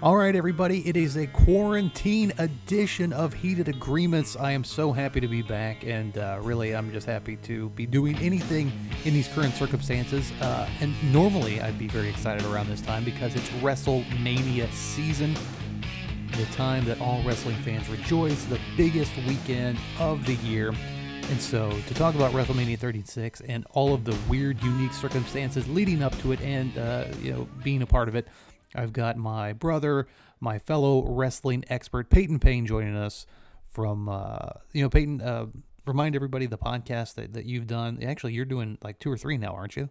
All right, everybody, it is a quarantine edition of Heated Agreements. I am so happy to be back, and uh, really, I'm just happy to be doing anything in these current circumstances. Uh, and normally, I'd be very excited around this time because it's WrestleMania season, the time that all wrestling fans rejoice, the biggest weekend of the year. And so, to talk about WrestleMania 36 and all of the weird, unique circumstances leading up to it, and uh, you know, being a part of it, I've got my brother, my fellow wrestling expert, Peyton Payne, joining us from, uh, you know, Peyton, uh, remind everybody the podcast that, that you've done. Actually, you're doing like two or three now, aren't you?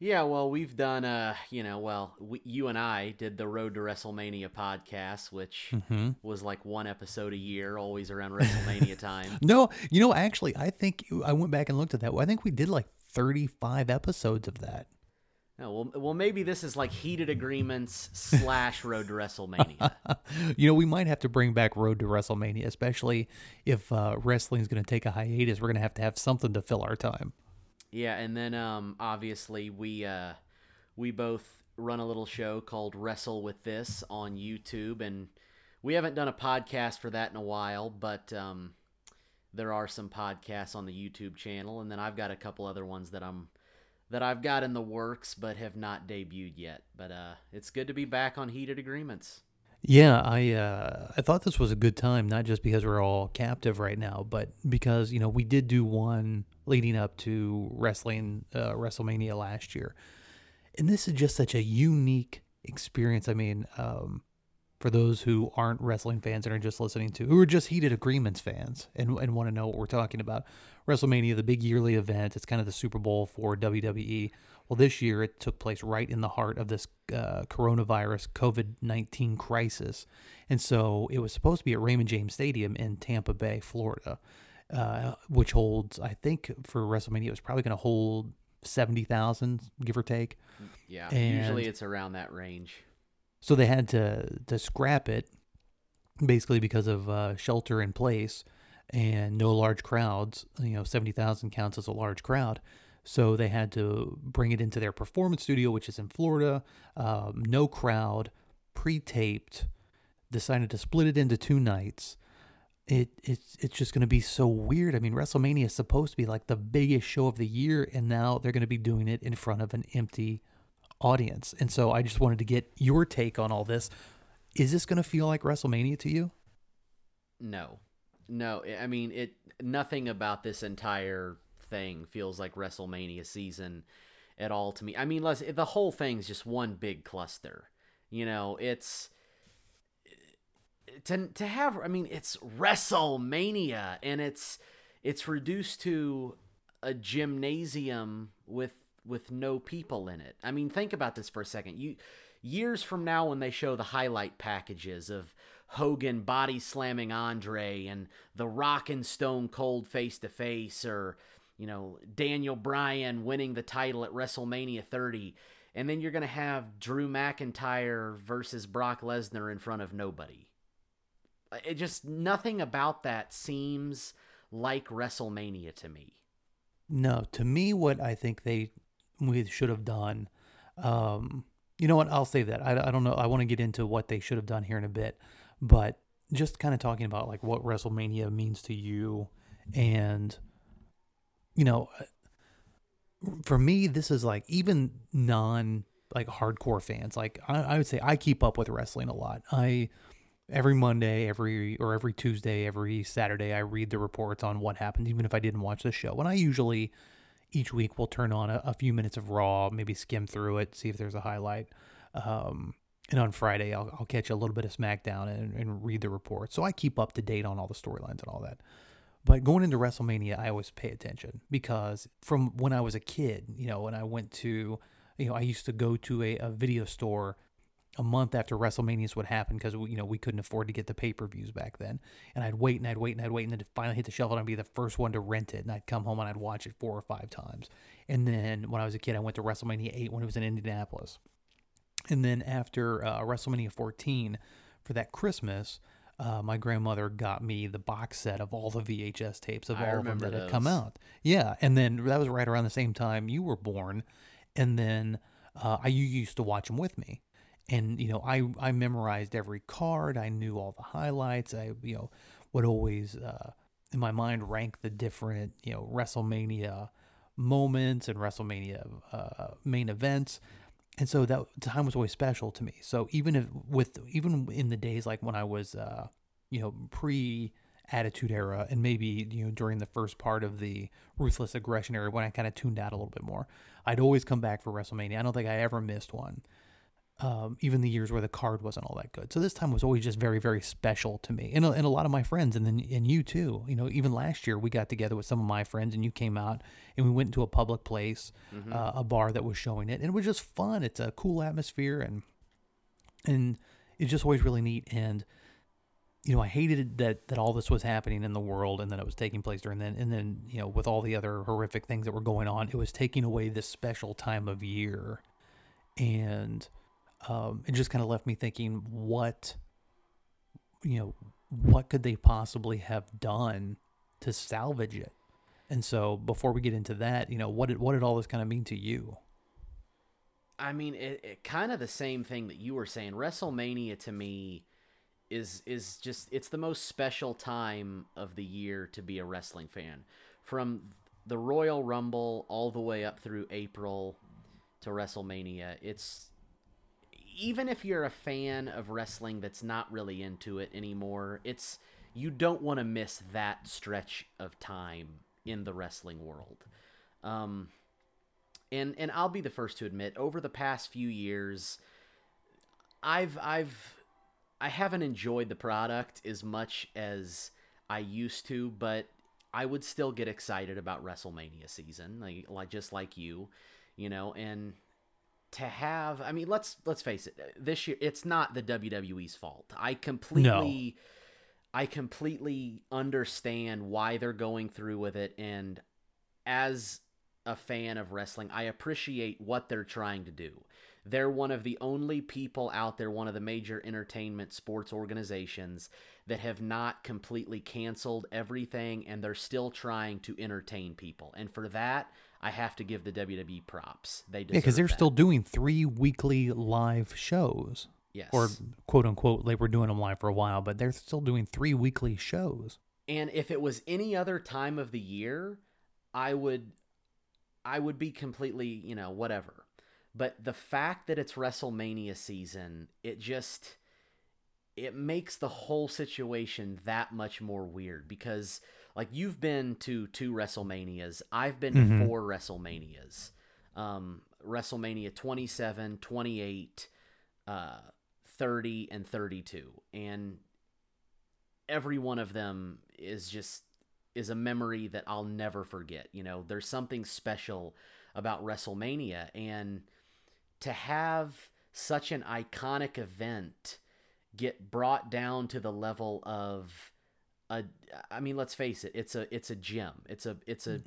Yeah, well, we've done, uh, you know, well, we, you and I did the Road to WrestleMania podcast, which mm-hmm. was like one episode a year, always around WrestleMania time. no, you know, actually, I think I went back and looked at that. I think we did like 35 episodes of that. Oh, well, well, maybe this is like heated agreements slash Road to WrestleMania. you know, we might have to bring back Road to WrestleMania, especially if uh, wrestling is going to take a hiatus. We're going to have to have something to fill our time. Yeah, and then um, obviously we uh, we both run a little show called Wrestle with This on YouTube, and we haven't done a podcast for that in a while, but um, there are some podcasts on the YouTube channel, and then I've got a couple other ones that I'm that I've got in the works but have not debuted yet. But uh, it's good to be back on Heated Agreements. Yeah, I uh, I thought this was a good time, not just because we're all captive right now, but because you know we did do one leading up to wrestling uh, WrestleMania last year, and this is just such a unique experience. I mean, um, for those who aren't wrestling fans and are just listening to, who are just heated agreements fans and, and want to know what we're talking about. WrestleMania, the big yearly event, it's kind of the Super Bowl for WWE. Well, this year it took place right in the heart of this uh, coronavirus COVID 19 crisis. And so it was supposed to be at Raymond James Stadium in Tampa Bay, Florida, uh, which holds, I think for WrestleMania, it was probably going to hold 70,000, give or take. Yeah, and usually it's around that range. So they had to to scrap it, basically because of uh, shelter in place and no large crowds. You know, seventy thousand counts as a large crowd. So they had to bring it into their performance studio, which is in Florida. Um, no crowd, pre-taped. Decided to split it into two nights. It it's it's just going to be so weird. I mean, WrestleMania is supposed to be like the biggest show of the year, and now they're going to be doing it in front of an empty audience. And so I just wanted to get your take on all this. Is this going to feel like WrestleMania to you? No. No, I mean it nothing about this entire thing feels like WrestleMania season at all to me. I mean, the whole thing's just one big cluster. You know, it's to to have I mean, it's WrestleMania and it's it's reduced to a gymnasium with with no people in it. I mean, think about this for a second. You years from now when they show the highlight packages of Hogan body slamming Andre and The Rock and Stone Cold face to face or you know, Daniel Bryan winning the title at WrestleMania 30 and then you're going to have Drew McIntyre versus Brock Lesnar in front of nobody. It just nothing about that seems like WrestleMania to me. No, to me, what I think they we should have done. Um, you know what? I'll save that. I, I don't know. I want to get into what they should have done here in a bit, but just kind of talking about like what WrestleMania means to you, and you know, for me, this is like even non like hardcore fans. Like I, I would say, I keep up with wrestling a lot. I every Monday, every or every Tuesday, every Saturday, I read the reports on what happened, even if I didn't watch the show. And I usually each week we'll turn on a, a, few minutes of Raw, maybe skim through it, see if there's a highlight. Um, and on Friday, I'll, I'll, catch a little bit of SmackDown and, and read the report. So I keep up to date on all the storylines and all that. But going into WrestleMania, I always pay attention because from when I was a kid, you know, when I went to, you know, I used to go to a, a video store a month after WrestleManias would happen because you know we couldn't afford to get the pay per views back then, and I'd wait and I'd wait and I'd wait and then finally hit the shelf and I'd be the first one to rent it, and I'd come home and I'd watch it four or five times. And then when I was a kid, I went to WrestleMania eight when it was in Indianapolis, and then after uh, WrestleMania fourteen for that Christmas. uh, my grandmother got me the box set of all the VHS tapes of I all of them that had come out. Yeah, and then that was right around the same time you were born, and then uh, I you used to watch them with me, and you know I I memorized every card. I knew all the highlights. I you know would always uh, in my mind rank the different you know WrestleMania moments and WrestleMania uh, main events. And so that time was always special to me. So even if with even in the days like when I was uh, you know pre attitude era and maybe you know during the first part of the ruthless aggression era when I kind of tuned out a little bit more, I'd always come back for WrestleMania. I don't think I ever missed one. Um, even the years where the card wasn't all that good. So this time was always just very, very special to me, and a, and a lot of my friends, and then and you too. You know, even last year we got together with some of my friends, and you came out, and we went into a public place, uh, a bar that was showing it, and it was just fun. It's a cool atmosphere, and and it's just always really neat. And you know, I hated that that all this was happening in the world, and that it was taking place during then, and then you know, with all the other horrific things that were going on, it was taking away this special time of year, and um, it just kind of left me thinking, what, you know, what could they possibly have done to salvage it? And so, before we get into that, you know, what did what did all this kind of mean to you? I mean, it, it kind of the same thing that you were saying. WrestleMania to me is is just it's the most special time of the year to be a wrestling fan. From the Royal Rumble all the way up through April to WrestleMania, it's even if you're a fan of wrestling that's not really into it anymore, it's you don't want to miss that stretch of time in the wrestling world. Um, and and I'll be the first to admit, over the past few years, I've I've I haven't enjoyed the product as much as I used to, but I would still get excited about WrestleMania season, like like just like you, you know, and to have I mean, let's let's face it, this year it's not the WWE's fault. I completely I completely understand why they're going through with it and as a fan of wrestling, I appreciate what they're trying to do. They're one of the only people out there, one of the major entertainment sports organizations that have not completely canceled everything and they're still trying to entertain people. And for that, I have to give the WWE props. They deserve Yeah, because they're that. still doing three weekly live shows, yes. or quote unquote, they were doing them live for a while, but they're still doing three weekly shows. And if it was any other time of the year, I would I would be completely, you know, whatever. But the fact that it's WrestleMania season, it just it makes the whole situation that much more weird because like you've been to two WrestleManias, I've been Mhm. to four WrestleManias. Um WrestleMania 27, 28, uh 30 and 32. And every one of them is just is a memory that I'll never forget. You know, there's something special about WrestleMania and to have such an iconic event get brought down to the level of a I mean, let's face it, it's a it's a gym. It's a it's a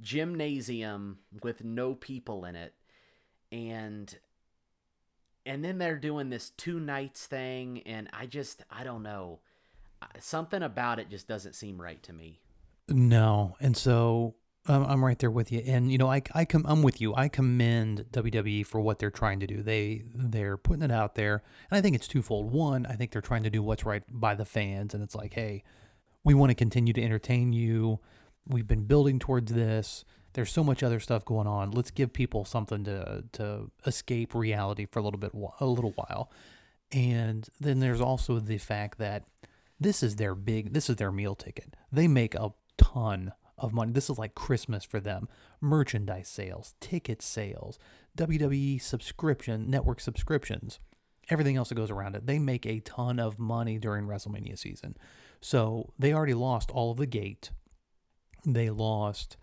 gymnasium with no people in it and and then they're doing this two nights thing and I just I don't know something about it just doesn't seem right to me. No, and so um, I'm right there with you. And you know, I I com- I'm with you. I commend WWE for what they're trying to do. They they're putting it out there, and I think it's twofold. One, I think they're trying to do what's right by the fans, and it's like, hey, we want to continue to entertain you. We've been building towards this. There's so much other stuff going on. Let's give people something to to escape reality for a little bit a little while. And then there's also the fact that this is their big this is their meal ticket. They make a ton of money. This is like Christmas for them. Merchandise sales, ticket sales, WWE subscription, network subscriptions, everything else that goes around it. They make a ton of money during WrestleMania season. So they already lost all of the gate. They lost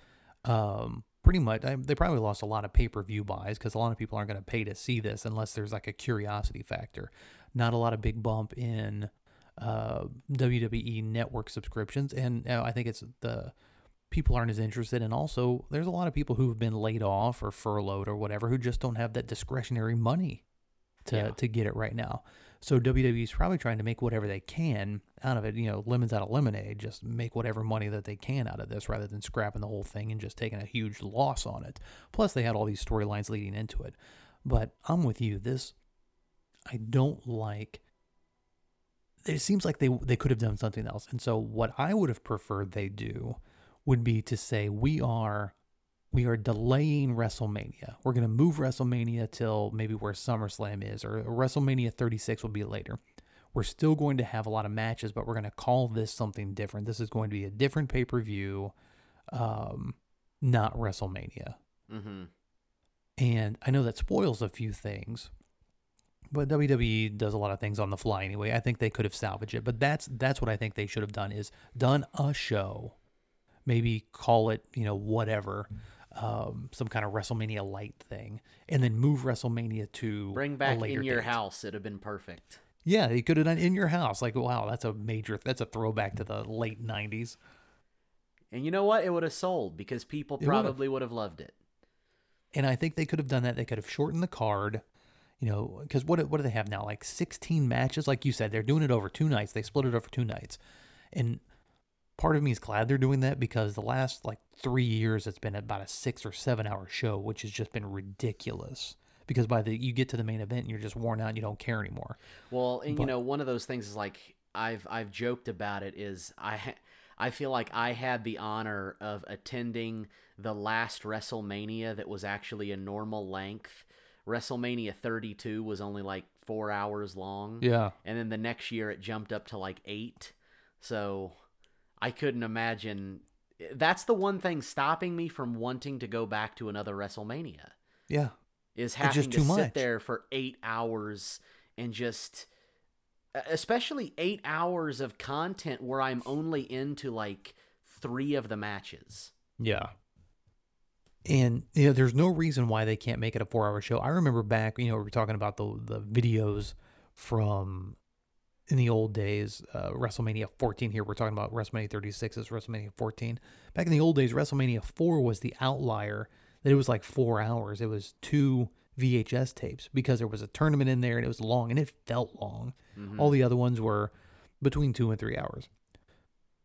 um, pretty much, I- they probably lost a lot of pay per view buys because a lot of people aren't going to pay to see this unless there's like a curiosity factor. Not a lot of big bump in uh, WWE network subscriptions. And uh, I think it's the people aren't as interested. And also, there's a lot of people who've been laid off or furloughed or whatever who just don't have that discretionary money to, Yeah. to get it right now. So WWE's probably trying to make whatever they can out of it. You know, lemons out of lemonade. Just make whatever money that they can out of this, rather than scrapping the whole thing and just taking a huge loss on it. Plus, they had all these storylines leading into it. But I'm with you. This I don't like. It seems like they they could have done something else. And so what I would have preferred they do would be to say we are we are delaying WrestleMania. We're going to move WrestleMania till maybe where SummerSlam is, or WrestleMania 36 will be later. We're still going to have a lot of matches, but we're going to call this something different. This is going to be a different pay per view, um, not WrestleMania. Mm-hmm. And I know that spoils a few things, but WWE does a lot of things on the fly anyway. I think they could have salvaged it, but that's that's what I think they should have done is done a show, maybe call it you know whatever, um, some kind of WrestleMania light thing, and then move WrestleMania to Bring back in your date. house. It'd have been perfect. Yeah, you could have done in your house. Like wow, that's a major that's a throwback to the late '90s. And you know what? It would have sold because people It probably would have loved it. And I think they could have done that. They could have shortened the card, you know, because what what do they have now? Like 16 matches, like you said, they're doing it over two nights. They split it over two nights, and part of me is glad they're doing that because the last like three years it's been about a six or seven hour show, which has just been ridiculous. Because by the you get to the main event and you're just worn out and you don't care anymore. Well, and you know, one of those things is like I've I've joked about it is I I feel like I had the honor of attending the last WrestleMania that was actually a normal length. WrestleMania 32 was only like 4 hours long. Yeah, And then the next year it jumped up to like 8. So I couldn't imagine that's the one thing stopping me from wanting to go back to another WrestleMania yeah, is having just to too sit much. there for eight hours and just especially eight hours of content where i'm only into like three of the matches Yeah. And you know, there's no reason why they can't make it a four hour show. I remember back, you know, we were talking about the the videos from in the old days, uh, WrestleMania 14 here. We're talking about WrestleMania 36 is WrestleMania 14. Back in the old days, WrestleMania 4 was the outlier that it was like four hours. It was two VHS tapes because there was a tournament in there and it was long and it felt long. Mhm. All the other ones were between two and three hours.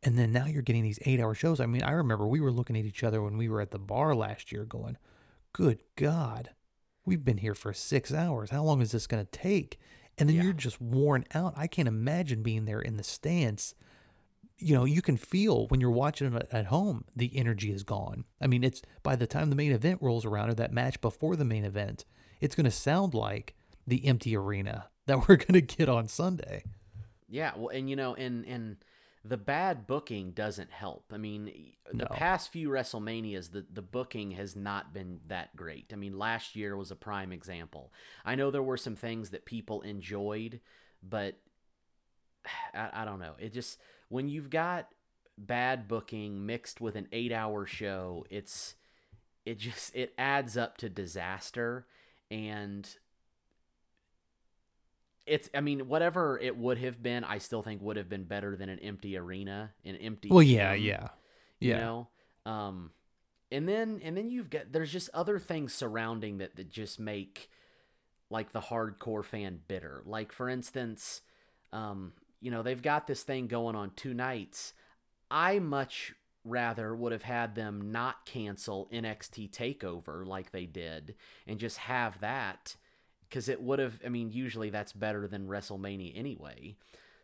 And then now you're getting these eight hour shows. I mean, I remember we were looking at each other when we were at the bar last year going, good God, we've been here for six hours. How long is this going to take? And then Yeah. you're just worn out. I can't imagine being there in the stands. You know, you can feel when you're watching it at home, the energy is gone. I mean, it's by the time the main event rolls around or that match before the main event, it's going to sound like the empty arena that we're going to get on Sunday. yeah well and you know and and the bad booking doesn't help i mean the No. past few wrestlemanias the, the booking has not been that great i mean last year was a prime example i know there were some things that people enjoyed but I, I don't know. It just when you've got bad booking mixed with an eight hour show, it's it just it adds up to disaster and it's I mean, whatever it would have been, I still think would have been better than an empty arena, an empty Well, yeah, gym, yeah, You know? Um and then and then you've got there's just other things surrounding that that just make like the hardcore fan bitter. Like for instance, um, you know, they've got this thing going on two nights. I much rather would have had them not cancel NXT Takeover like they did and just have that because it would have. I mean, usually that's better than WrestleMania anyway.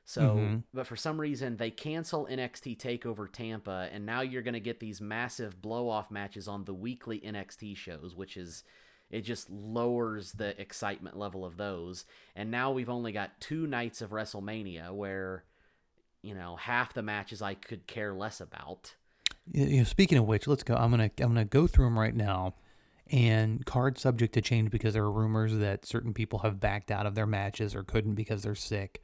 So, Mhm. but for some reason they cancel NXT Takeover Tampa, and now you're going to get these massive blow off matches on the weekly NXT shows, which is it just lowers the excitement level of those. And now we've only got two nights of WrestleMania where, you know, half the matches I could care less about. You know, speaking of which, let's go. I'm gonna I'm gonna go through them right now, and cards subject to change because there are rumors that certain people have backed out of their matches or couldn't because they're sick,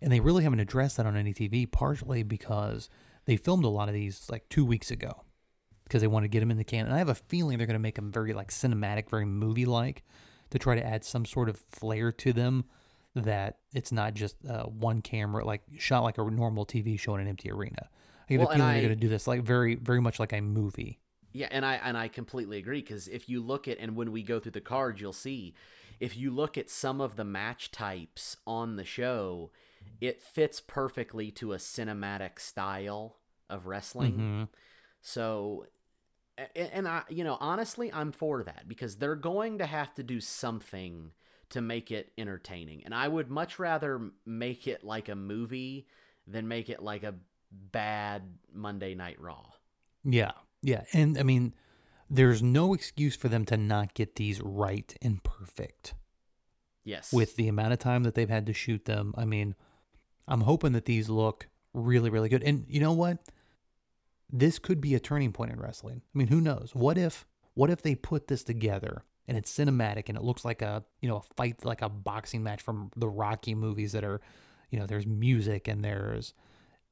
and they really haven't addressed that on any TV. Partially because they filmed a lot of these like two weeks ago because they want to get them in the can. And I have a feeling they're gonna make them very like cinematic, very movie like, to try to add some sort of flair to them. That it's not just uh, one camera, like shot like a normal TV show in an empty arena. I get Well, a feeling I- they're going to do this like very, very much like a movie. Yeah, and I and I completely agree because if you look at and when we go through the cards, you'll see if you look at some of the match types on the show, it fits perfectly to a cinematic style of wrestling. Mhm. So, and I, you know, honestly, I'm for that because they're going to have to do something to make it entertaining. And I would much rather make it like a movie than make it like a bad Monday Night Raw. Yeah, yeah, and I mean, there's no excuse for them to not get these right and perfect Yes. with the amount of time that they've had to shoot them. I mean, I'm hoping that these look really, really good. And you know what? This could be a turning point in wrestling. I mean, who knows? What if, what if they put this together and it's cinematic and it looks like a, you know, a fight like a boxing match from the Rocky movies that are, you know, there's music and there's,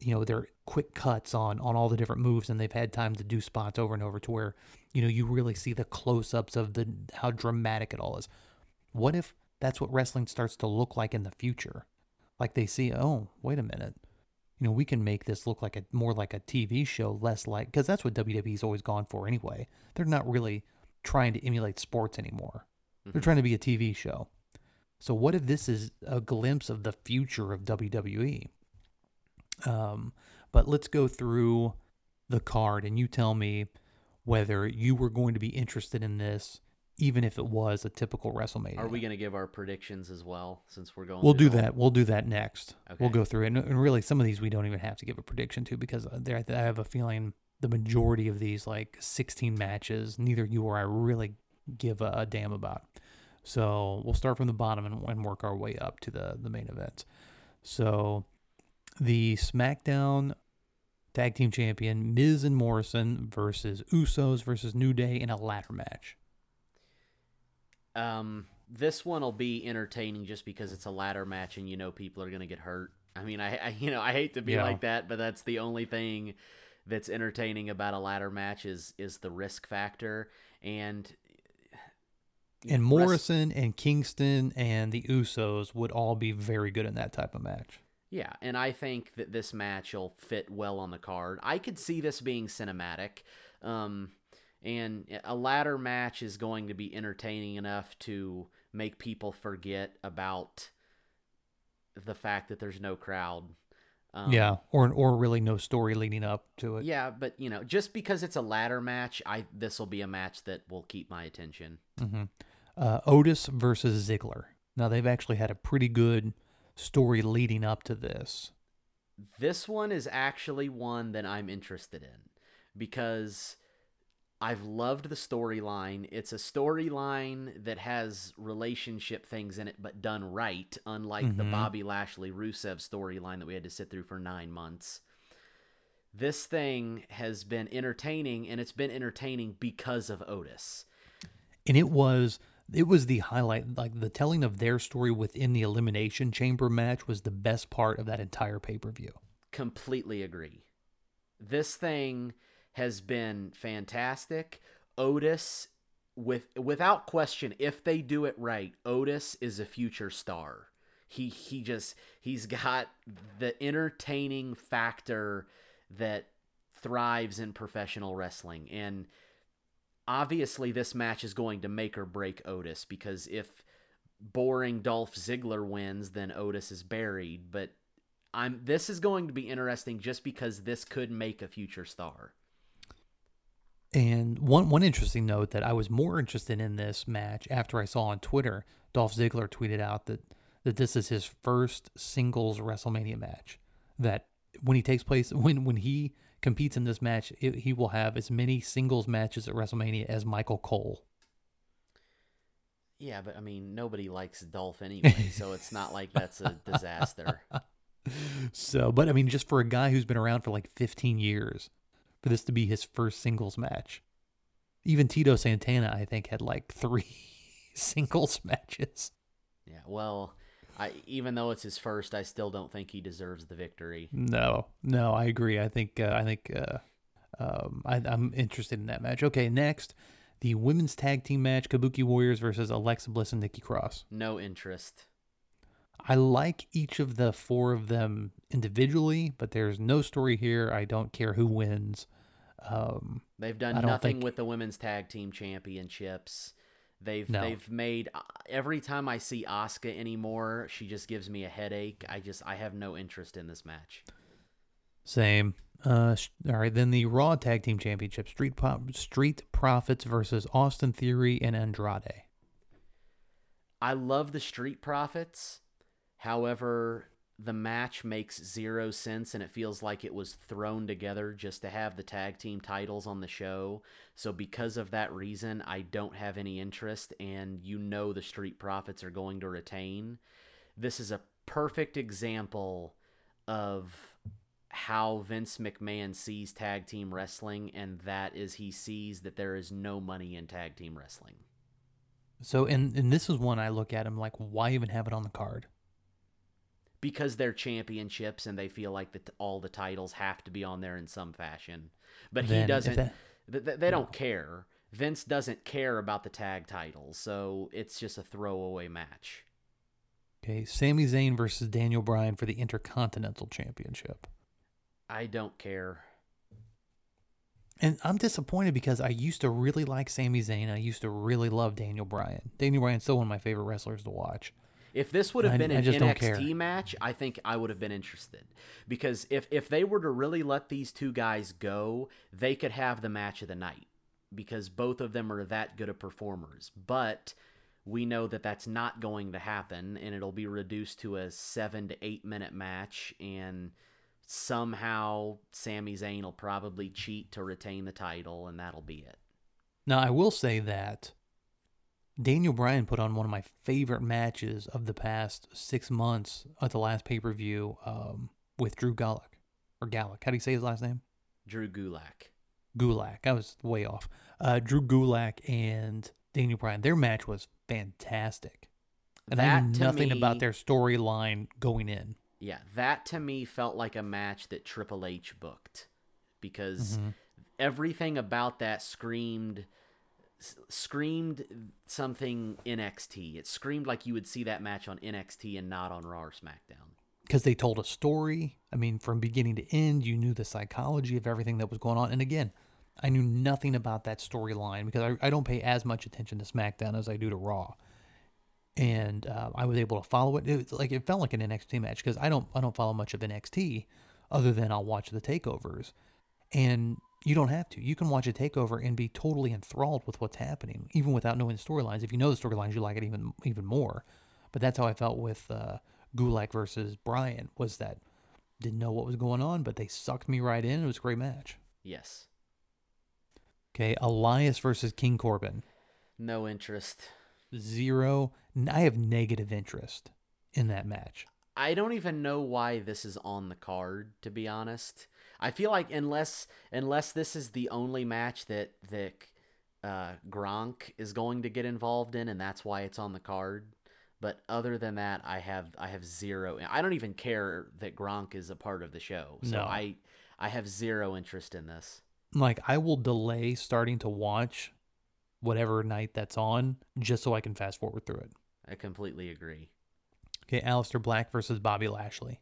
you know, there are quick cuts on on all the different moves and they've had time to do spots over and over to where, you know, you really see the close-ups of the how dramatic it all is. What if that's what wrestling starts to look like in the future? Like they see, oh, wait a minute. You know, we can make this look like a more like a TV show, less like because that's what WWE's always gone for anyway. They're not really trying to emulate sports anymore. They're Mhm. trying to be a TV show. So what if this is a glimpse of the future of WWE? Um, but let's go through the card and you tell me whether you were going to be interested in this, even if it was a typical WrestleMania. Are we going to give our predictions as well since we're going We'll do that. We'll do that next. We'll go through it. And, and really, some of these we don't even have to give a prediction to because uh, there, I have a feeling the majority of these, like 16 matches, neither you or I really give a, a damn about. So we'll start from the bottom and, and work our way up to the, the main events. So the SmackDown Tag Team Champion, Miz and Morrison versus Usos versus New Day in a ladder match. Um, this one will be entertaining just because it's a ladder match and you know people are going to get hurt. I mean, I, I you know I hate to be Yeah. like that, but that's the only thing that's entertaining about a ladder match is is the risk factor and And Rest- Morrison and Kingston and the Usos would all be very good in that type of match. Yeah, and I think that this match will fit well on the card. I could see this being cinematic. Um, and a ladder match is going to be entertaining enough to make people forget about the fact that there's no crowd. Um, yeah, or or really no story leading up to it. Yeah, but you know, just because it's a ladder match, I this will be a match that will keep my attention. hmm Uh, Otis versus Ziggler. Now they've actually had a pretty good story leading up to this. This one is actually one that I'm interested in because I've loved the storyline. It's a storyline that has relationship things in it, but done right, unlike the Mhm. Bobby Lashley Rusev storyline that we had to sit through for nine months. This thing has been entertaining, and it's been entertaining because of Otis. and it was it was the highlight like the telling of their story within the elimination chamber match was the best part of that entire pay-per-view completely agree. This thing has been fantastic. Otis with without question if they do it right, Otis is a future star. He he just he's got the entertaining factor that thrives in professional wrestling and obviously this match is going to make or break Otis because if boring Dolph Ziggler wins then Otis is buried, but I'm this is going to be interesting just because this could make a future star. and one one interesting note that i was more interested in this match after i saw on twitter dolph ziggler tweeted out that that this is his first singles wrestlemania match that when he takes place when when he competes in this match it, he will have as many singles matches at wrestlemania as michael cole Yeah, but I mean nobody likes Dolph anyway, so it's not like that's a disaster. so, but I mean, just for a guy who's been around for like 15 years, for this to be his first singles match, even Tito Santana, I think, had like three singles matches. Yeah, well, I even though it's his first, I still don't think he deserves the victory. No, no, I agree. I think, uh, I think, uh, um, I, I'm interested in that match. Okay, next, the women's tag team match: Kabuki Warriors versus Alexa Bliss and Nikki Cross. No interest. I like each of the four of them individually, but there's no story here. I don't care who wins. Um, They've done nothing think- with the women's tag team championships. They've No. they've made uh, every time I see Asuka anymore, she just gives me a headache. I just I have no interest in this match. Same. Uh, sh- all right. Then the Raw Tag Team Championship: Street Pop, Street Profits versus Austin Theory and Andrade. I love the Street Profits. However, the match makes zero sense and it feels like it was thrown together just to have the tag team titles on the show. So, because of that reason, I don't have any interest, and you know the Street Profits are going to retain. This is a perfect example of how Vince McMahon sees tag team wrestling, and that is he sees that there is no money in tag team wrestling. So, and and this is one I look at. I'm like, why even have it on the card? Because they're championships and they feel like that all the titles have to be on there in some fashion. But he Then if doesn't. that- th- th- they don't care. Vince doesn't care about the tag titles, so it's just a throwaway match. Okay, Sami Zayn versus Daniel Bryan for the Intercontinental Championship. I don't care. And I'm disappointed because I used to really like Sami Zayn. I used to really love Daniel Bryan. Daniel Bryan's still one of my favorite wrestlers to watch. If this would have I- been an. NXT match, I think I would have been interested. Because if if they were to really let these two guys go, they could have the match of the night because both of them are that good of performers. But we know that that's not going to happen and it'll be reduced to a 7 to 8 minute match and somehow Sami Zayn will probably cheat to retain the title and that'll be it. Now, I will say that Daniel Bryan put on one of my favorite matches of the past six months at the last pay per view um, with Drew Gulak. Or Gulak. How do you say his last name? Drew Gulak. Gulak. I was way off. Uh, Drew Gulak and Daniel Bryan. Their match was fantastic. And I That knew to nothing about their storyline going in. Yeah, that to me felt like a match that Triple H booked because Mhm. everything about that screamed screamed something NXT. It screamed like you would see that match on NXT and not on Raw or SmackDown. because they told a story. I mean, from beginning to end, you knew the psychology of everything that was going on. And again, I knew nothing about that storyline because I, I don't pay as much attention to SmackDown as I do to Raw. And uh, I was able to follow it. It like it felt like an NXT match because I don't I don't follow much of NXT, other than I'll watch the takeovers. And you don't have to. You can watch a takeover and be totally enthralled with what's happening, even without knowing the storylines. If you know the storylines, you like it even even more. But that's how I felt with uh, Gulak versus Bryan. Was that didn't know what was going on, but they sucked me right in. It was a great match. Yes. Okay, Elias versus King Corbin. No interest. Zero. I have negative interest in that match. I don't even know why this is on the card to be honest. I feel like unless unless this is the only match that that uh, Gronk is going to get involved in and that's why it's on the card. But other than that, I have I have zero. I don't even care that Gronk is a part of the show. So No. I I have zero interest in this. Like I will delay starting to watch whatever night that's on just so I can fast forward through it. I completely agree. Okay, Aleister Black versus Bobby Lashley.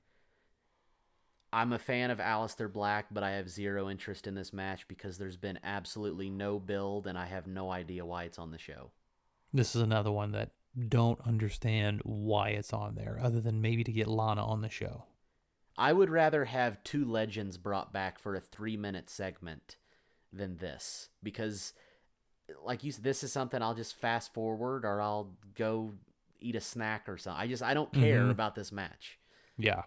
I'm a fan of Aleister Black, but I have zero interest in this match because there's been absolutely no build and I have no idea why it's on the show. This is another one that don't understand why it's on there, other than maybe to get Lana on the show. I would rather have two legends brought back for a three minute segment than this because, like you said, this is something I'll just fast forward or I'll go eat a snack or something. I just I don't care Mhm. about this match. Yeah.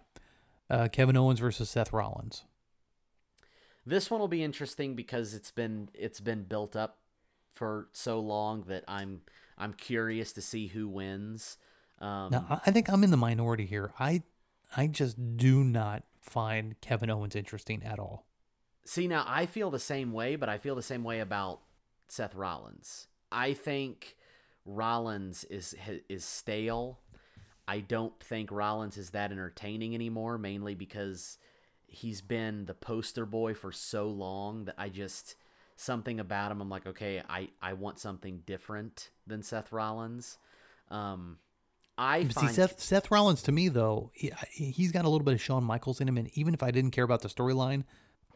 Uh, Kevin Owens versus Seth Rollins. This one will be interesting because it's been it's been built up for so long that I'm I'm curious to see who wins. Um, Now, I- I think I'm in the minority here. I, I just do not find Kevin Owens interesting at all. See, now I feel the same way, but I feel the same way about Seth Rollins. I think Rollins is is stale. I don't think Rollins is that entertaining anymore, mainly because he's been the poster boy for so long that I just something about him. I'm like, okay, I I want something different than Seth Rollins. Um, I See, find Seth, Seth Rollins to me though, he, he's got a little bit of Shawn Michaels in him, and even if I didn't care about the storyline,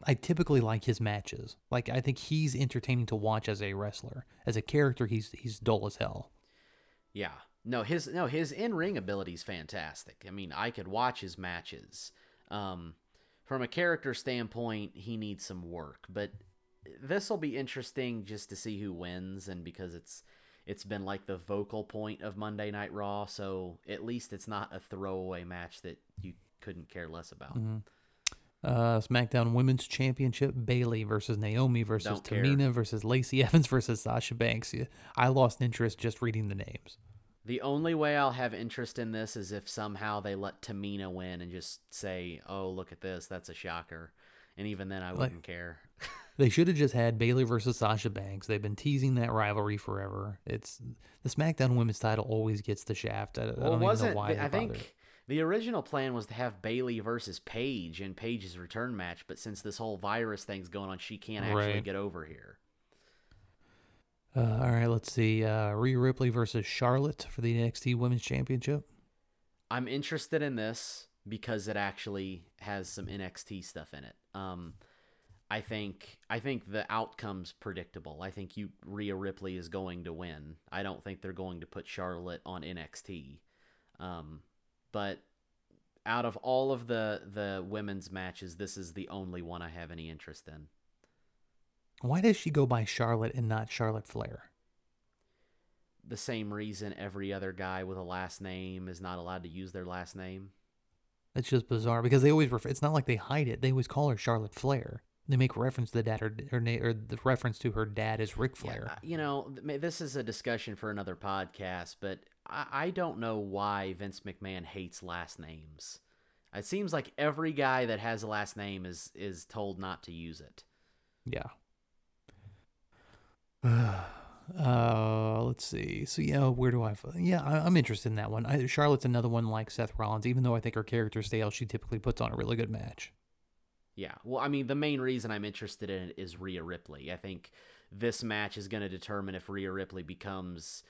I typically like his matches. Like I think he's entertaining to watch as a wrestler. As a character, he's he's dull as hell. Yeah. No, his no his in ring ability is fantastic. I mean, I could watch his matches. Um, from a character standpoint, he needs some work, but this will be interesting just to see who wins, and because it's it's been like the vocal point of Monday Night Raw, so at least it's not a throwaway match that you couldn't care less about. Mm-hmm. Uh, SmackDown Women's Championship: Bayley versus Naomi versus. Tamina versus Lacey Evans versus Sasha Banks. I lost interest just reading the names. The only way I'll have interest in this is if somehow they let Tamina win and just say, "Oh, look at this, that's a shocker," and even then I wouldn't care. They should have just had Bayley versus Sasha Banks. They've been teasing that rivalry forever. It's the SmackDown Women's title always gets the shaft. I, I don't wasn't know why. I think the original plan was to have Bayley versus Paige in Paige's return match, but since this whole virus thing's going on, she can't actually Right. get over here. Uh, all right, let's see. Uh, Rhea Ripley versus Charlotte for the NXT Women's Championship. I'm interested in this because it actually has some NXT stuff in it. Um, I think I think the outcome's predictable. I think you Rhea Ripley is going to win. I don't think they're going to put Charlotte on NXT. Um, but out of all of the the women's matches, this is the only one I have any interest in. Why does she go by Charlotte and not Charlotte Flair? The same reason every other guy with a last name is not allowed to use their last name. It's just bizarre because they always refer. It's not like they hide it. They always call her Charlotte Flair. They make reference to the dad or or, na- or the reference to her dad as Ric Flair. Yeah, you know, this is a discussion for another podcast, but I, I don't know why Vince McMahon hates last names. It seems like every guy that has a last name is is told not to use it. Yeah. uh, let's see. So yeah, where do I? Yeah, I, I'm interested in that one. I, Charlotte's another one like Seth Rollins. Even though I think her character's stale, she typically puts on a really good match. Yeah. Well, I mean, the main reason I'm interested in it is Rhea Ripley. I think this match is going to determine if Rhea Ripley becomes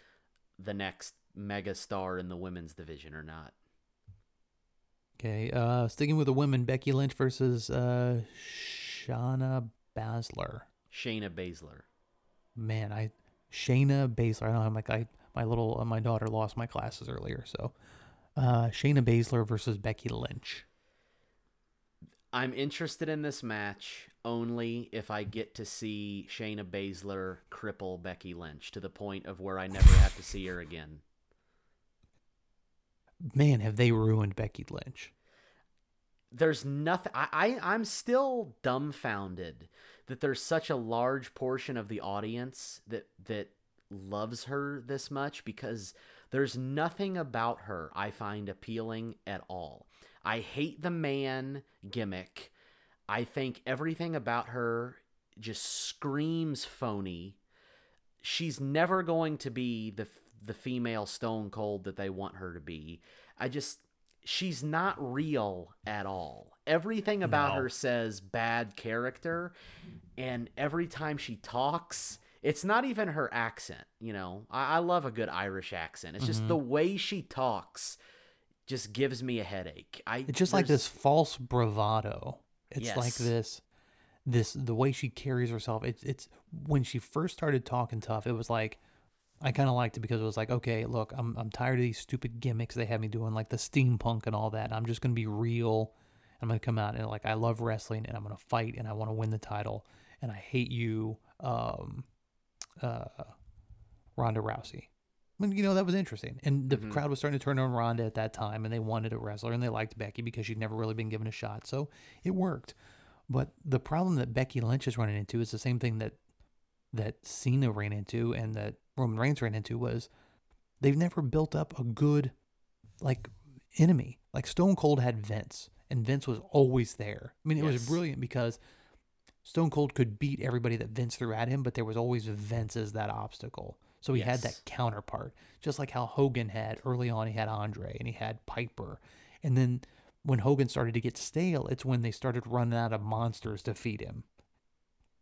the next mega star in the women's division or not. Okay. Uh, sticking with the women, Becky Lynch versus uh, Shayna Baszler. Shayna Baszler. Man, I Shayna Baszler. I don't have my I, my little uh, my daughter lost my classes earlier, so uh, Shayna Baszler versus Becky Lynch. I'm interested in this match only if I get to see Shayna Baszler cripple Becky Lynch to the point of where I never have to see her again. Man, have they ruined Becky Lynch? There's nothing. I, I I'm still dumbfounded that there's such a large portion of the audience that that loves her this much because there's nothing about her I find appealing at all. I hate the man gimmick. I think everything about her just screams phony. She's never going to be the the female Stone Cold that they want her to be. I just she's not real at all. Everything about No. her says bad character, and every time she talks, it's not even her accent. You know, I, I love a good Irish accent. It's just mm-hmm. the way she talks just gives me a headache. I It's just like this false bravado. It's like this this the way she carries herself. It's it's when she first started talking tough, it was like I kind of liked it because it was like, okay, look, I'm I'm tired of these stupid gimmicks they have me doing, like the steampunk and all that. I'm just gonna be real. I'm gonna come out and like I love wrestling and I'm gonna fight and I want to win the title and I hate you, um, uh, Ronda Rousey. I mean, you know, that was interesting. And the Mhm. crowd was starting to turn on Ronda at that time, and they wanted a wrestler, and they liked Becky because she'd never really been given a shot. So it worked. But the problem that Becky Lynch is running into is the same thing that that Cena ran into and that Roman Reigns ran into was they've never built up a good like enemy. Like Stone Cold had Vince, and Vince was always there. I mean, it was brilliant because Stone Cold could beat everybody that Vince threw at him, but there was always Vince as that obstacle. So he had that counterpart, just like how Hogan had early on. He had Andre and he had Piper, and then when Hogan started to get stale, it's when they started running out of monsters to feed him.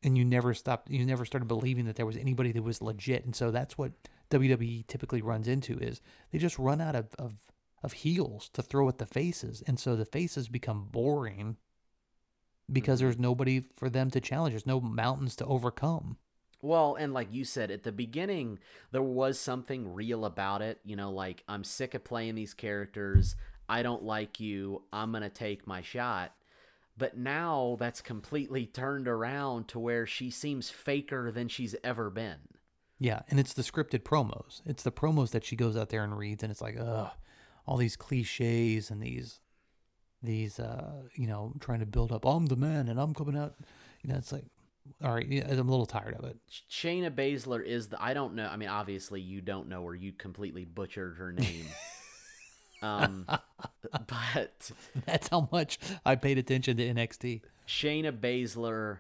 And you never stopped. You never started believing that there was anybody that was legit. And so that's what WWE typically runs into is they just run out of of, of heels to throw at the faces, and so the faces become boring. because mm-hmm. there's nobody for them to challenge. There's no mountains to overcome. Well, and like you said at the beginning, there was something real about it. You know, like I'm sick of playing these characters. I don't like you. I'm going to take my shot. But now that's completely turned around to where she seems faker than she's ever been. Yeah, and it's the scripted promos. It's the promos that she goes out there and reads, and it's like, ugh, all these cliches and these, these, uh, you know, trying to build up. I'm the man, and I'm coming out. You know, it's like, all right, yeah, I'm a little tired of it. Shayna Baszler is the. I don't know. I mean, obviously you don't know, or you completely butchered her name. um, but That's how much I paid attention to NXT. Shayna Baszler,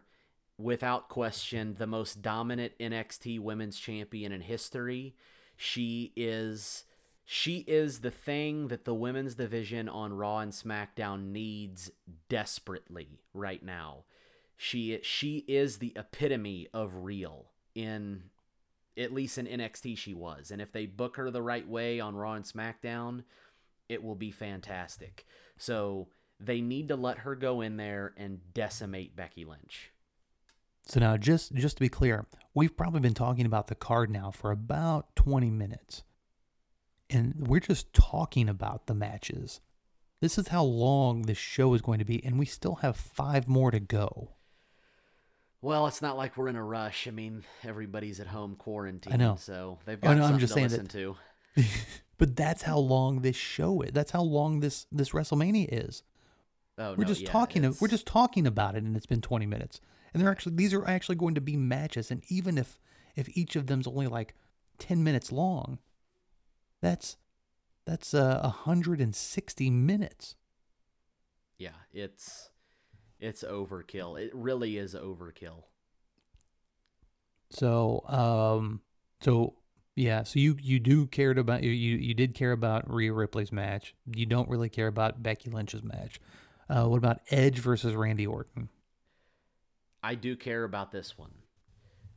without question, the most dominant NXT Women's Champion in history. She is she is the thing that the women's division on Raw and SmackDown needs desperately right now. She she is the epitome of real in at least in NXT she was. And if they book her the right way on Raw and SmackDown, it will be fantastic. So they need to let her go in there and decimate Becky Lynch. So now, just just to be clear, we've probably been talking about the card now for about 20 minutes, and we're just talking about the matches. This is how long this show is going to be, and we still have five more to go. Well, it's not like we're in a rush. I mean, everybody's at home quarantined, I know. so they've I got know, I'm just to saying listen that- to. But that's how long this show is. That's how long this this WrestleMania is. Oh, We're no, just yeah, talking. it's- We're just talking about it, and it's been 20 minutes. And they're actually these are actually going to be matches, and even if if each of them's only like 10 minutes long, that's that's uh, 160 minutes. yeah, it's it's overkill. It really is overkill. So um so yeah, so you you do cared about you you, you did care about Rhea Ripley's match. You don't really care about Becky Lynch's match. Uh, what about Edge versus Randy Orton? I do care about this one.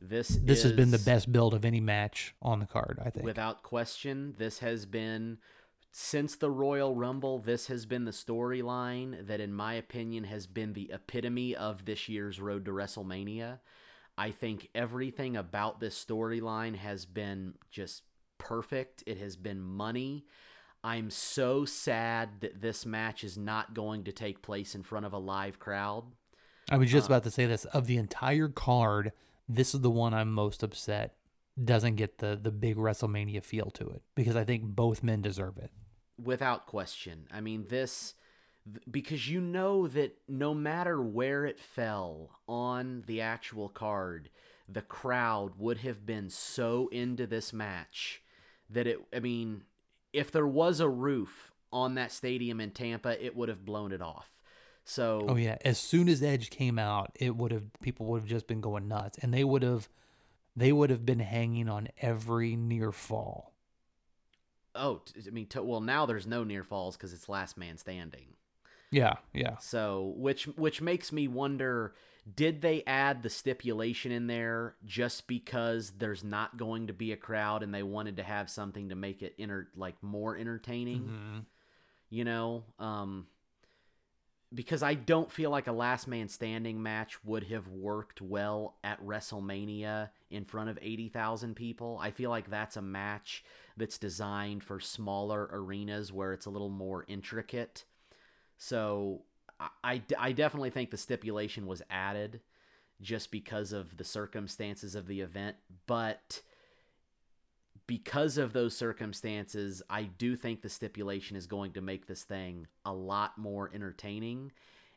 This This has been the best build of any match on the card, I think. Without question, this has been since the Royal Rumble, this has been the storyline that in my opinion has been the epitome of this year's road to WrestleMania. I think everything about this storyline has been just perfect. It has been money. I'm so sad that this match is not going to take place in front of a live crowd. I was just Uh, about to say this. Of the entire card, this is the one I'm most upset doesn't get the the big WrestleMania feel to it because I think both men deserve it. without question. I mean, this th- because you know that no matter where it fell on the actual card, the crowd would have been so into this match that it. I mean, if there was a roof on that stadium in Tampa, it would have blown it off. So Oh yeah, as soon as Edge came out, it would have people would have just been going nuts, and they would have they would have been hanging on every near fall. oh, I mean, t- well now there's no near falls because it's last man standing. Yeah, yeah. So, which which makes me wonder did they add the stipulation in there just because there's not going to be a crowd and they wanted to have something to make it inter- like more entertaining, Mhm. you know? Um because I don't feel like a last man standing match would have worked well at WrestleMania in front of 80,000 people. I feel like that's a match that's designed for smaller arenas where it's a little more intricate. So I, I, I definitely think the stipulation was added just because of the circumstances of the event. But because of those circumstances, I do think the stipulation is going to make this thing a lot more entertaining.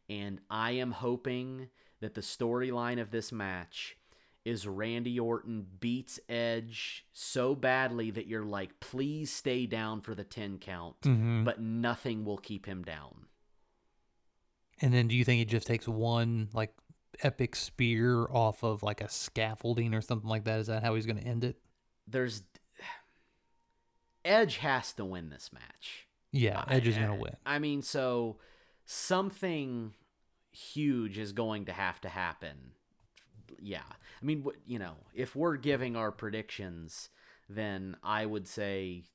And I am hoping that the storyline of this match is Randy Orton beats Edge so badly that you're like, please stay down for the 10 count, Mhm. but nothing will keep him down. And then do you think it just takes one like epic spear off of like a scaffolding or something like that? Is that how he's going to end it? There's Edge has to win this match. Yeah, Edge is going to win. I mean, so something huge is going to have to happen. Yeah. I mean, what- you know, if we're giving our predictions, then I would say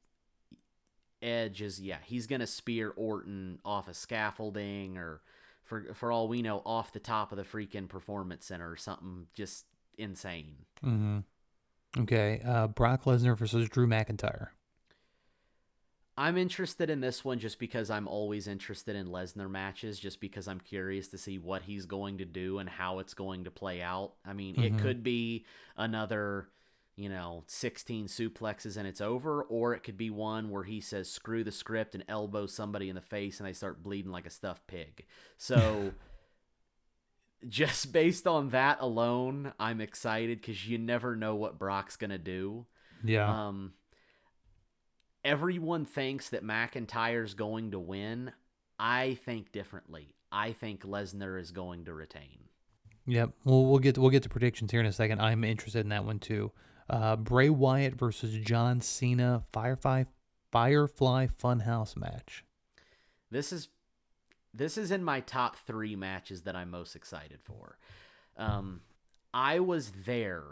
Edge is, yeah, he's going to spear Orton off a scaffolding or for for all we know off the top of the freaking performance center or something just insane. Mm-hmm. Okay, uh, Brock Lesnar versus Drew McIntyre. I'm interested in this one just because I'm always interested in Lesnar matches, just because I'm curious to see what he's going to do and how it's going to play out. I mean, it could be another, you know, 16 suplexes and it's over, or it could be one where he says, screw the script and elbows somebody in the face and they start bleeding like a stuffed pig. So. just based on that alone, I'm excited because you never know what Brock's gonna do. Yeah. Um, everyone thinks that McIntyre's going to win. I think differently. I think Lesnar is going to retain. Yep. Well, we'll get we'll get to predictions here in a second. I'm interested in that one too. Uh, Bray Wyatt versus John Cena Firefly Firefly Funhouse match. This is this is in my top three matches that I'm most excited for. Um, I was there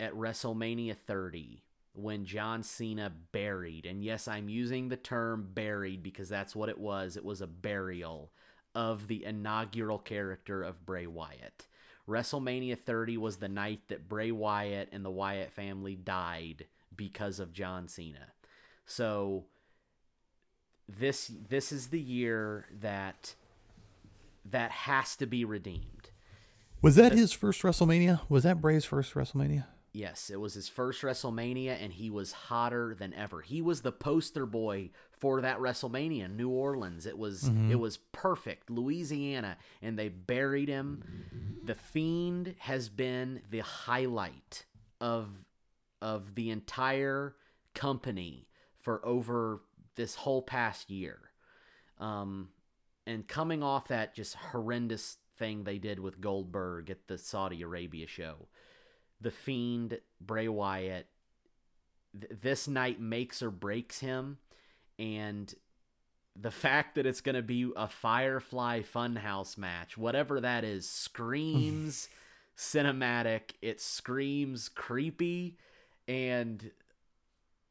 at WrestleMania 30 when John Cena buried, and yes, I'm using the term buried because that's what it was. It was a burial of the inaugural character of Bray Wyatt. WrestleMania 30 was the night that Bray Wyatt and the Wyatt family died because of John Cena. So this this is the year that that has to be redeemed. Was that his first WrestleMania? Was that Bray's first WrestleMania? Yes, it was his first WrestleMania, and he was hotter than ever. He was the poster boy for that WrestleMania New Orleans. It was it was perfect, Louisiana, and they buried him. The Fiend has been the highlight of of the entire company for over this whole past year. Um, and coming off that just horrendous thing they did with Goldberg at the Saudi Arabia show, the Fiend, Bray Wyatt, th- this night makes or breaks him. And the fact that it's going to be a Firefly Funhouse match, whatever that is, screams cinematic. It screams creepy. And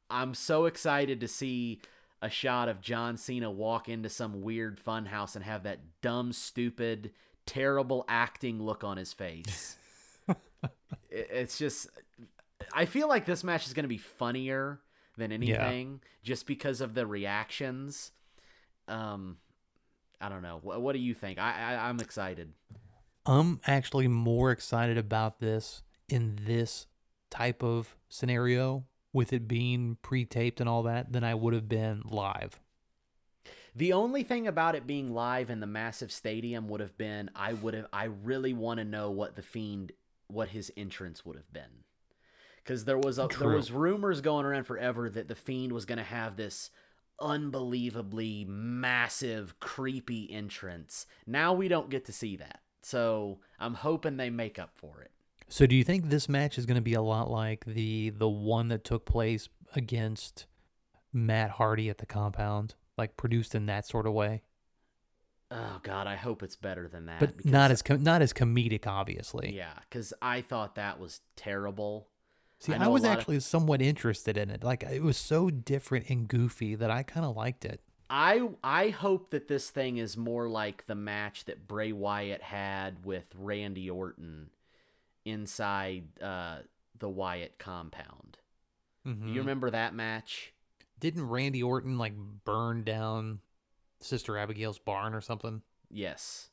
I'm so excited to see a shot of John Cena walk into some weird funhouse and have that dumb, stupid, terrible acting look on his face. It's just, I feel like this match is going to be funnier than anything just because of the reactions. Um, I don't know. What, what do you think? I, I I'm excited. I'm actually more excited about this in this type of scenario with it being pre-taped and all that than I would have been live. The only thing about it being live in the massive stadium would have been I would have I really want to know what the fiend what his entrance would have been. Cuz there was a, there was rumors going around forever that the fiend was going to have this unbelievably massive creepy entrance. Now we don't get to see that. So, I'm hoping they make up for it. So do you think this match is going to be a lot like the the one that took place against Matt Hardy at the compound, like produced in that sort of way, Oh god, I hope it's better than that but not as com- not as comedic, obviously. Yeah, cuz I thought that was terrible. See, I I, was lot of- actually somewhat interested in it. Like it was so different and goofy that I kind of liked it. I I hope that this thing is more like the match that Bray Wyatt had with Randy Orton inside uh, the Wyatt compound. Mm-hmm. You remember that match? Didn't Randy Orton like burn down Sister Abigail's barn or something? Yes.